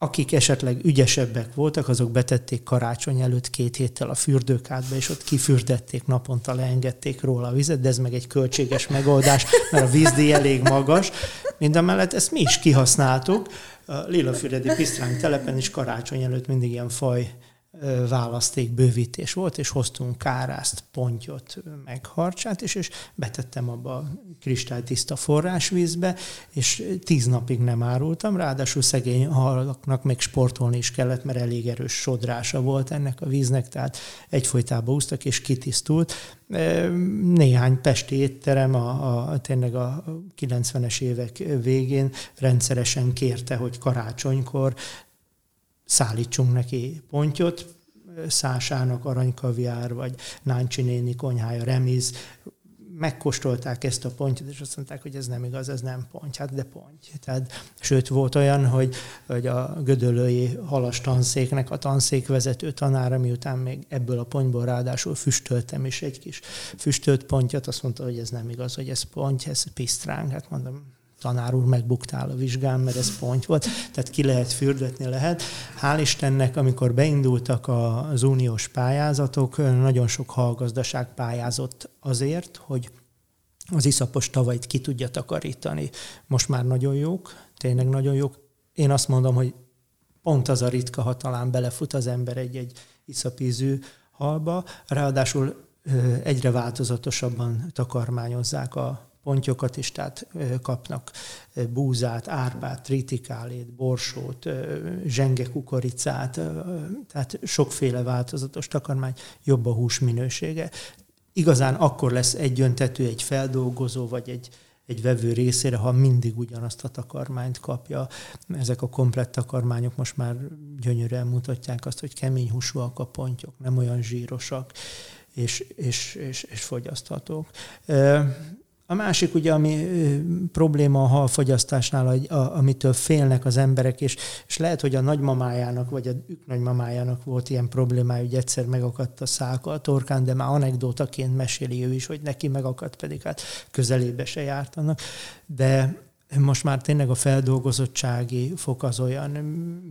akik esetleg ügyesebbek voltak, azok betették karácsony előtt két héttel a fürdőkádba, és ott kifürdették, naponta leengedték róla a vizet, de ez meg egy költséges megoldás, mert a vízdíj elég magas. Mindemellett ezt mi is kihasználtuk. A Lilafüredi Pisztránk telepen is karácsony előtt mindig ilyen faj választék bővítés volt, és hoztunk kárászt, pontyot, meg harcsát, és, és betettem abba a kristálytiszta forrásvízbe, és tíz napig nem árultam, ráadásul szegény halaknak még sportolni is kellett, mert elég erős sodrása volt ennek a víznek, tehát egyfolytában úsztak, és kitisztult. Néhány pesti étterem a, a, tényleg a 90-es évek végén rendszeresen kérte, hogy karácsonykor szállítsunk neki pontyot, Szásának aranykaviár, vagy Náncsi néni konyhája, remiz, megkóstolták ezt a pontyot, és azt mondták, hogy ez nem igaz, ez nem ponty, hát de ponty. Tehát, sőt, volt olyan, hogy, hogy a gödölői halas tanszéknek a tanszékvezető tanára, miután még ebből a pontyból ráadásul füstöltem is egy kis füstölt pontyot, azt mondta, hogy ez nem igaz, hogy ez ponty, ez pisztráng. Hát mondom, tanár úr megbuktál a vizsgán, mert ez pont volt, tehát ki lehet fürdetni lehet. Hál' Istennek, amikor beindultak az uniós pályázatok, nagyon sok hallgazdaság pályázott azért, hogy az iszapos tavait ki tudja takarítani. Most már nagyon jók, tényleg nagyon jók. Én azt mondom, hogy pont az a ritka, ha talán belefut az ember egy-egy iszapízű halba, ráadásul egyre változatosabban takarmányozzák a pontyokat is, tehát kapnak búzát, árpát, tritikálét, borsót, zsenge kukoricát, tehát sokféle változatos takarmány, jobb a hús minősége. Igazán akkor lesz egy öntető, egy feldolgozó, vagy egy, egy vevő részére, ha mindig ugyanazt a takarmányt kapja. Ezek a komplett takarmányok most már gyönyörűen mutatják azt, hogy kemény húsúak a pontyok, nem olyan zsírosak, és, és, és, és fogyaszthatók. A másik ugye, ami probléma a halfogyasztásnál, amitől félnek az emberek, és, és lehet, hogy a nagymamájának, vagy a ők nagymamájának volt ilyen problémája, hogy egyszer megakadt a szálka a torkán, de már anekdótaként meséli ő is, hogy neki megakadt, pedig hát közelébe se jártanak. De most már tényleg a feldolgozottsági fok az olyan,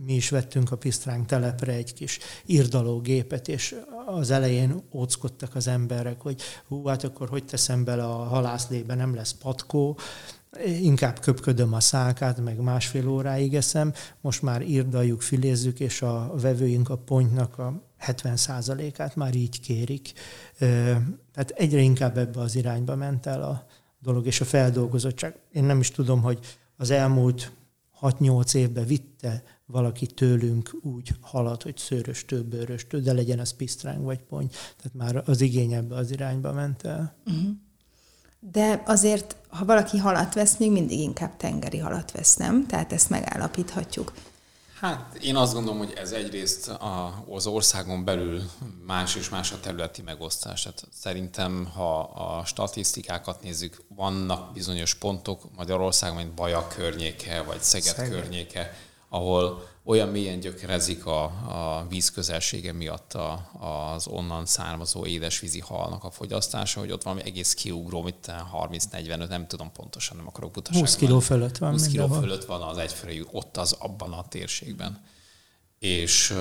mi is vettünk a Pisztránk telepre egy kis írdalógépet, és az elején óckodtak az emberek, hogy hú, hát akkor hogy teszem bele a halászlébe, nem lesz patkó, inkább köpködöm a szákát, meg másfél óráig eszem, most már írdaljuk, filézzük, és a vevőink a pontnak a 70%-át már így kérik. Tehát egyre inkább ebbe az irányba ment el a, dolog, és a feldolgozottság. Én nem is tudom, hogy az elmúlt 6-8 évben vitte valaki tőlünk úgy halat, hogy szőrös bőrös tő, de legyen az pisztráng vagy pony. Tehát már az igény ebbe az irányba ment el. Uh-huh. De azért, ha valaki halat vesz, még mindig inkább tengeri halat vesz, nem? Tehát ezt megállapíthatjuk. Hát én azt gondolom, hogy ez egyrészt az országon belül más és más a területi megosztás. Tehát szerintem, ha a statisztikákat nézzük, vannak bizonyos pontok Magyarországon, mint Baja környéke, vagy Szeged, Szeged. környéke, ahol olyan mélyen gyökerezik a, a víz közelsége miatt a, az onnan származó édesvízi halnak a fogyasztása, hogy ott valami egész kiugró, mit 30-45, nem tudom pontosan, nem akarok butaságot. 20 kiló fölött van. 20 kiló fölött van az egyfőjű, ott az abban a térségben. És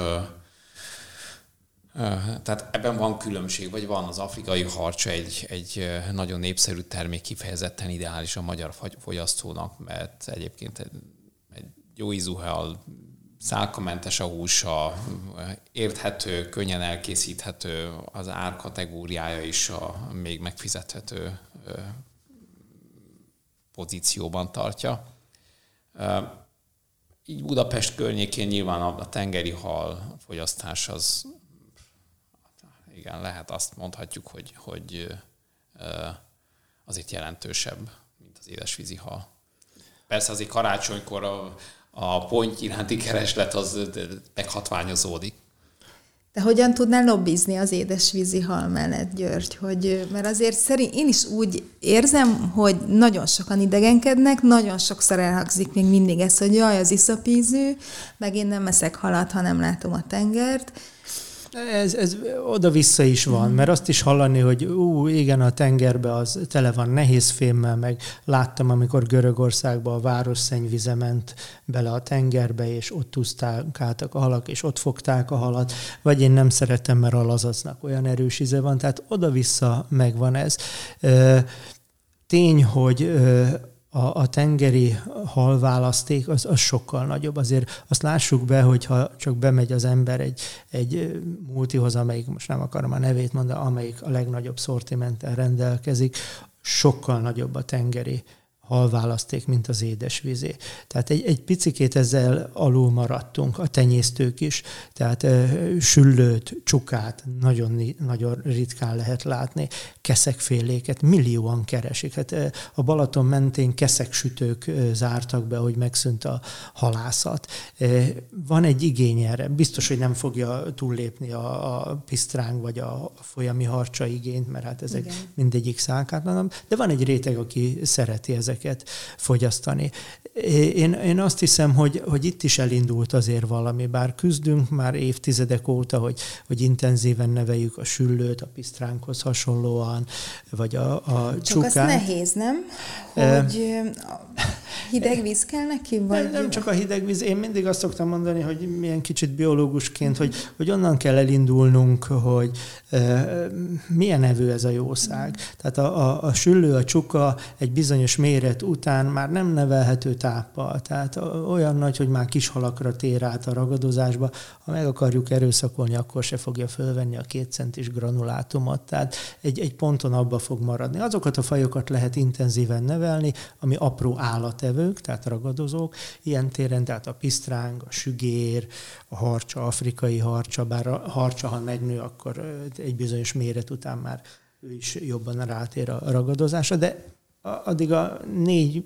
tehát ebben van különbség, vagy van az afrikai harcsa egy, egy nagyon népszerű termék, kifejezetten ideális a magyar fogyasztónak, mert egyébként egy, egy jó ízúhal szálkamentes a húsa, érthető, könnyen elkészíthető, az árkategóriája is a még megfizethető pozícióban tartja. Így Budapest környékén nyilván a tengeri hal fogyasztás az, igen, lehet azt mondhatjuk, hogy, hogy azért jelentősebb, mint az édesvízi hal. Persze azért karácsonykor a a pont iránti kereslet az meghatványozódik. De hogyan tudnál lobbizni az édesvízi hal mellett, György? Hogy, mert azért szerint én is úgy érzem, hogy nagyon sokan idegenkednek, nagyon sokszor elhangzik még mindig ez, hogy jaj, az iszapízű, meg én nem eszek halat, ha nem látom a tengert. Ez, ez oda-vissza is van, mert azt is hallani, hogy ú, igen, a tengerbe az tele van nehéz fémmel, meg láttam, amikor Görögországban a város szennyvize ment bele a tengerbe, és ott úszták a halak, és ott fogták a halat, vagy én nem szeretem, mert a lazacnak olyan erős íze van, tehát oda-vissza megvan ez. Tény, hogy a, a tengeri halválaszték az, az sokkal nagyobb. Azért azt lássuk be, hogyha csak bemegy az ember egy, egy multihoz, amelyik, most nem akarom a nevét mondani, amelyik a legnagyobb szortimenttel rendelkezik, sokkal nagyobb a tengeri halválaszték, mint az édesvízé. Tehát egy, egy picikét ezzel alul maradtunk, a tenyésztők is, tehát e, süllőt, csukát nagyon, nagyon ritkán lehet látni, keszekféléket millióan keresik. Hát e, a Balaton mentén keszeksütők e, zártak be, hogy megszűnt a halászat. E, van egy igény erre. Biztos, hogy nem fogja túllépni a, a pisztráng vagy a folyami harcsa igényt, mert hát ezek Igen. mindegyik szákátlanom, de van egy réteg, aki szereti ezeket ezeket fogyasztani. Én, én azt hiszem, hogy, hogy itt is elindult azért valami, bár küzdünk már évtizedek óta, hogy, hogy intenzíven neveljük a süllőt, a pisztránkhoz hasonlóan, vagy a, a Csak csukát. Az nehéz, nem? Hogy hideg víz kell neki? Vagy... Nem, nem csak a hideg víz. Én mindig azt szoktam mondani, hogy milyen kicsit biológusként, hogy, hogy onnan kell elindulnunk, hogy e, milyen evő ez a jószág. Tehát a, a, a süllő, a csuka egy bizonyos méret után már nem nevelhető táppal. Tehát olyan nagy, hogy már kis halakra tér át a ragadozásba. Ha meg akarjuk erőszakolni, akkor se fogja fölvenni a két centis granulátumot. Tehát egy, egy ponton abba fog maradni. Azokat a fajokat lehet intenzíven nevelni, ami apró állatevők, tehát ragadozók, ilyen téren, tehát a pisztráng, a sügér, a harcsa, afrikai harcsa, bár a harcsa, ha megnő, akkor egy bizonyos méret után már ő is jobban rátér a ragadozásra, de addig a 4-5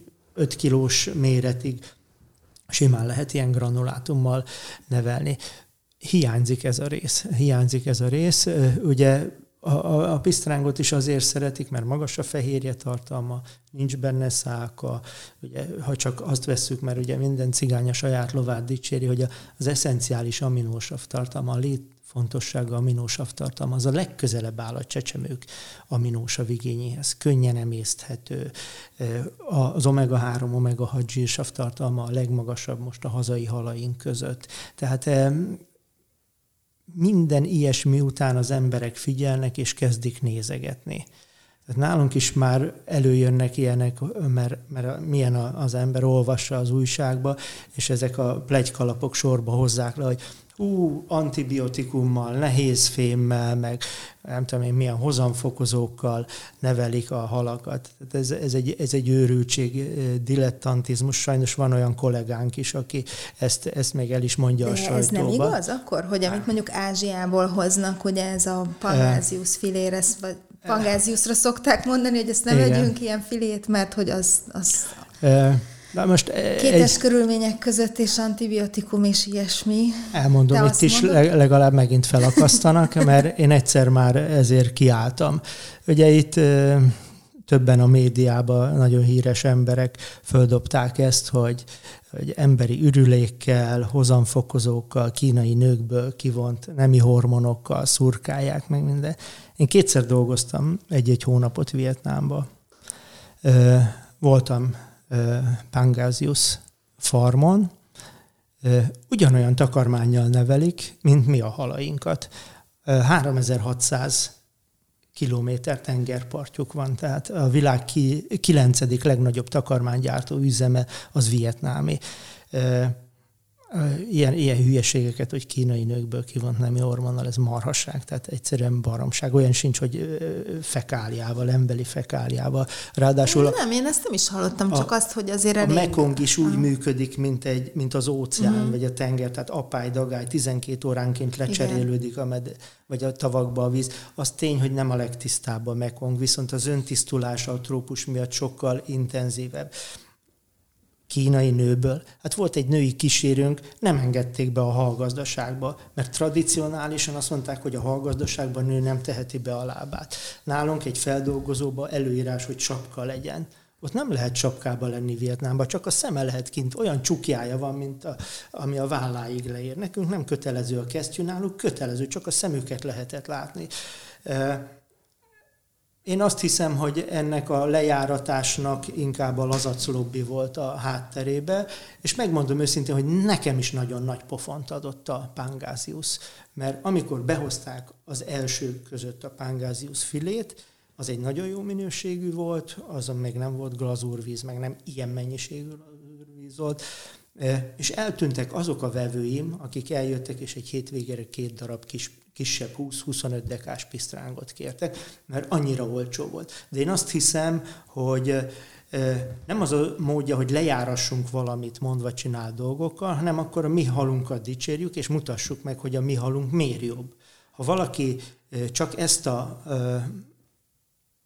kilós méretig simán lehet ilyen granulátummal nevelni. Hiányzik ez a rész. Hiányzik ez a rész. Ugye a, a, a pisztrángot is azért szeretik, mert magas a fehérje tartalma, nincs benne száka. Ugye, ha csak azt vesszük, mert ugye minden cigány a saját lovát dicséri, hogy az eszenciális aminósav tartalma, a lét fontossága aminósav tartalma, az a legközelebb áll a csecsemők aminósav igényéhez. Könnyen emészthető. Az omega-3, omega-6 zsírsav tartalma a legmagasabb most a hazai halaink között. Tehát minden ilyesmi után az emberek figyelnek és kezdik nézegetni. Tehát nálunk is már előjönnek ilyenek, mert, mert milyen az ember olvassa az újságba, és ezek a plegykalapok sorba hozzák le, hogy ú, antibiotikummal, nehéz fémmel, meg nem tudom én milyen hozamfokozókkal nevelik a halakat. Tehát ez, ez, egy, ez egy őrültség, dilettantizmus. Sajnos van olyan kollégánk is, aki ezt, ezt még el is mondja De a sajtóba. ez nem igaz akkor, hogy amit mondjuk Ázsiából hoznak, ugye ez a pangázius filéresz, vagy pangáziusra szokták mondani, hogy ezt ne Igen. vegyünk ilyen filét, mert hogy az... az... Na most e, Kétes egy... körülmények között és antibiotikum és ilyesmi. Elmondom, Te itt is mondod? legalább megint felakasztanak, mert én egyszer már ezért kiálltam. Ugye itt többen a médiában nagyon híres emberek földobták ezt, hogy, hogy emberi ürülékkel, hozamfokozókkal, kínai nőkből kivont nemi hormonokkal szurkálják meg minden. Én kétszer dolgoztam egy-egy hónapot Vietnámba. Voltam Pangasius farmon, ugyanolyan takarmányjal nevelik, mint mi a halainkat. 3600 kilométer tengerpartjuk van, tehát a világ kilencedik legnagyobb takarmánygyártó üzeme az vietnámi ilyen, ilyen hülyeségeket, hogy kínai nőkből kivont nemi hormonnal, ez marhaság, tehát egyszerűen baromság. Olyan sincs, hogy fekáliával, emberi fekáliával. Ráadásul... Nem, én ezt nem is hallottam, a, csak azt, hogy azért elég... A Mekong is úgy működik, mint, egy, mint az óceán, uh-huh. vagy a tenger, tehát apály, dagály, 12 óránként lecserélődik a med, vagy a tavakba a víz. Az tény, hogy nem a legtisztább a Mekong, viszont az öntisztulása a trópus miatt sokkal intenzívebb kínai nőből. Hát volt egy női kísérőnk, nem engedték be a hallgazdaságba, mert tradicionálisan azt mondták, hogy a hallgazdaságban nő nem teheti be a lábát. Nálunk egy feldolgozóba előírás, hogy sapka legyen. Ott nem lehet sapkába lenni Vietnámban, csak a szeme lehet kint. Olyan csukjája van, mint a, ami a válláig leér. Nekünk nem kötelező a kesztyű, náluk kötelező, csak a szemüket lehetett látni. Én azt hiszem, hogy ennek a lejáratásnak inkább a lazac lobby volt a hátterébe, és megmondom őszintén, hogy nekem is nagyon nagy pofont adott a Pangázius, mert amikor behozták az első között a Pangázius filét, az egy nagyon jó minőségű volt, azon még nem volt glazúrvíz, meg nem ilyen mennyiségű víz volt, e, és eltűntek azok a vevőim, akik eljöttek, és egy hétvégére két darab kis kisebb 20-25 dekás pisztrángot kértek, mert annyira olcsó volt. De én azt hiszem, hogy nem az a módja, hogy lejárassunk valamit mondva csinál dolgokkal, hanem akkor a mi halunkat dicsérjük, és mutassuk meg, hogy a mi halunk miért jobb. Ha valaki csak ezt a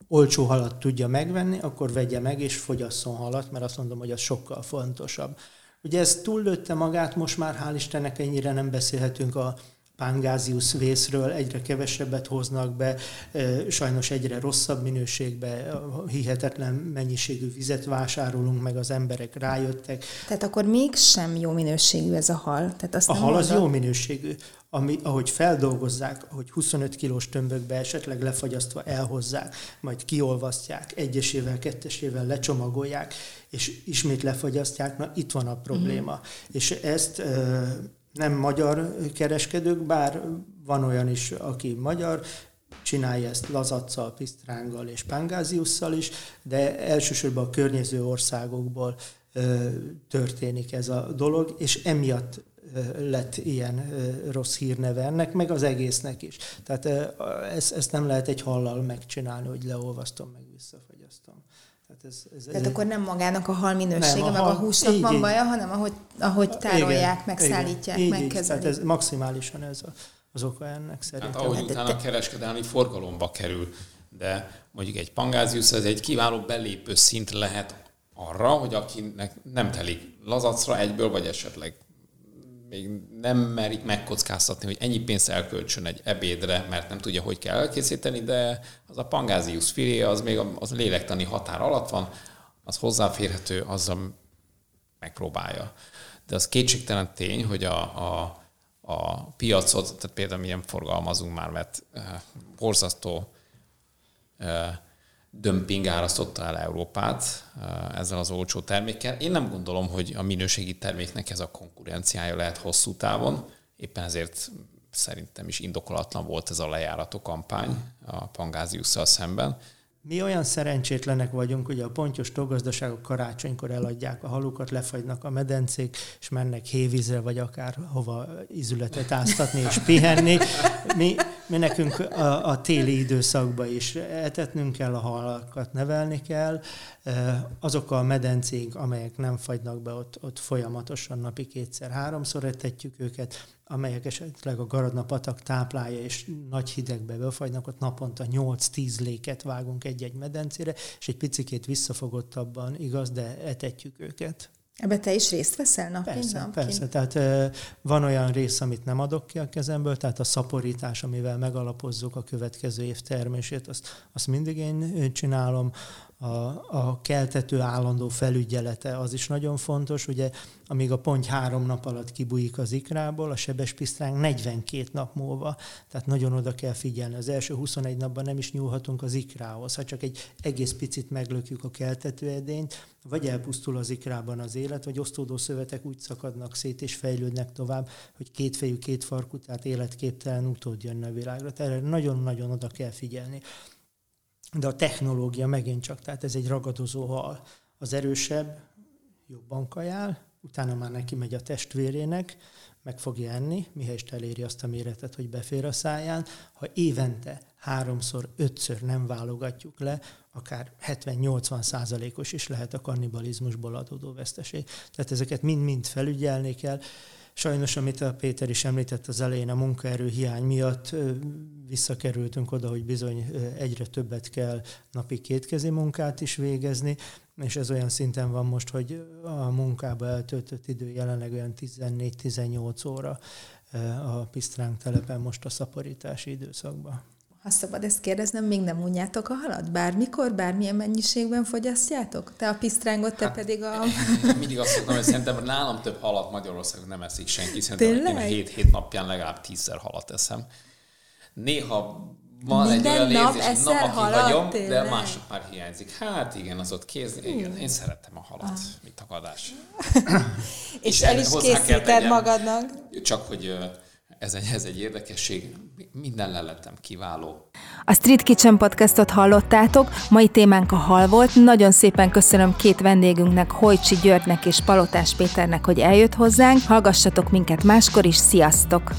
olcsó halat tudja megvenni, akkor vegye meg és fogyasszon halat, mert azt mondom, hogy az sokkal fontosabb. Ugye ez túllőtte magát, most már hál' Istennek ennyire nem beszélhetünk a pángázius vészről egyre kevesebbet hoznak be, sajnos egyre rosszabb minőségbe, hihetetlen mennyiségű vizet vásárolunk, meg az emberek rájöttek. Tehát akkor mégsem jó minőségű ez a hal? Tehát azt a hal az jó minőségű. Ami, ahogy feldolgozzák, hogy 25 kilós tömbökbe esetleg lefagyasztva elhozzák, majd kiolvasztják, egyesével, kettesével lecsomagolják, és ismét lefagyasztják, na itt van a probléma. Mm. És ezt nem magyar kereskedők, bár van olyan is, aki magyar, csinálja ezt lazacsal, pisztránggal és pangáziusszal is, de elsősorban a környező országokból történik ez a dolog, és emiatt lett ilyen rossz hírneve ennek, meg az egésznek is. Tehát ezt, ezt nem lehet egy hallal megcsinálni, hogy leolvasztom, meg visszafagyasztom. Tehát, ez, ez, Tehát ez akkor nem magának a hal minősége, nem, a meg hal, a húsnak így, van baja, hanem ahogy, ahogy tárolják, igen, megszállítják, igen, megkezelik. Tehát ez maximálisan ez a, az oka ennek szerintem. Hát ahogy utána a kereskedelmi forgalomba kerül, de mondjuk egy pangáziusz, ez egy kiváló belépő szint lehet arra, hogy akinek nem telik lazacra egyből, vagy esetleg még nem merik megkockáztatni, hogy ennyi pénzt elköltsön egy ebédre, mert nem tudja, hogy kell elkészíteni, de az a pangázius filé, az még az lélektani határ alatt van, az hozzáférhető, azzal megpróbálja. De az kétségtelen tény, hogy a, a, a piacot, tehát például milyen forgalmazunk már, mert uh, borzasztó uh, dömping árasztotta el Európát uh, ezzel az olcsó termékkel. Én nem gondolom, hogy a minőségi terméknek ez a konkurenciája lehet hosszú távon, éppen ezért szerintem is indokolatlan volt ez a lejárató kampány a Pangáziusszal szemben. Mi olyan szerencsétlenek vagyunk, hogy a pontyos togazdaságok karácsonykor eladják a halukat, lefagynak a medencék, és mennek hévízre, vagy akár hova izületet áztatni és pihenni. Mi, mi nekünk a, a téli időszakban is etetnünk kell, a halakat nevelni kell. Azok a medencék, amelyek nem fagynak be, ott, ott folyamatosan napi kétszer-háromszor etetjük őket amelyek esetleg a Garadna patak táplálja, és nagy hidegbe befagynak, ott naponta 8-10 léket vágunk egy-egy medencére, és egy picikét visszafogottabban, igaz, de etetjük őket. Ebbe te is részt veszel nap Persze, nap persze. Tehát van olyan rész, amit nem adok ki a kezemből, tehát a szaporítás, amivel megalapozzuk a következő év termését, azt, azt mindig én csinálom a, a keltető állandó felügyelete az is nagyon fontos. Ugye, amíg a ponty három nap alatt kibújik az ikrából, a sebes pisztránk 42 nap múlva, tehát nagyon oda kell figyelni. Az első 21 napban nem is nyúlhatunk az ikrához. Ha csak egy egész picit meglökjük a keltető edényt, vagy elpusztul az ikrában az élet, vagy osztódó szövetek úgy szakadnak szét és fejlődnek tovább, hogy két fejű, két farkú, tehát életképtelen utód jönne a világra. Tehát erre nagyon-nagyon oda kell figyelni de a technológia megint csak, tehát ez egy ragadozó hal. Az erősebb jobban kajál, utána már neki megy a testvérének, meg fogja enni, mihez eléri azt a méretet, hogy befér a száján. Ha évente háromszor, ötször nem válogatjuk le, akár 70-80 százalékos is lehet a kannibalizmusból adódó veszteség. Tehát ezeket mind-mind felügyelni kell, Sajnos, amit a Péter is említett az elején, a munkaerő hiány miatt visszakerültünk oda, hogy bizony egyre többet kell napi kétkezi munkát is végezni, és ez olyan szinten van most, hogy a munkába eltöltött idő jelenleg olyan 14-18 óra a Pisztránk telepen most a szaporítási időszakban. Ha szabad ezt kérdeznem, még nem unjátok a halat? Bármikor, bármilyen mennyiségben fogyasztjátok? Te a pisztrángot, te hát, pedig a... Mindig azt mondom, hogy szerintem nálam több halat Magyarországon nem eszik senki. Szerintem én 7 napján legalább tízszer halat eszem. Néha van Minden egy olyan nap érzés, nap, aki halat, vagyom, tényleg? de mások már hiányzik. Hát igen, az ott kéz, igen, én szeretem a halat, ah. mit tagadás. és, és el is készíted magadnak. Csak, hogy ez egy, ez egy érdekesség, minden leletem kiváló. A Street Kitchen podcastot hallottátok, mai témánk a hal volt. Nagyon szépen köszönöm két vendégünknek, Hojcsi Györgynek és Palotás Péternek, hogy eljött hozzánk. Hallgassatok minket máskor is, sziasztok!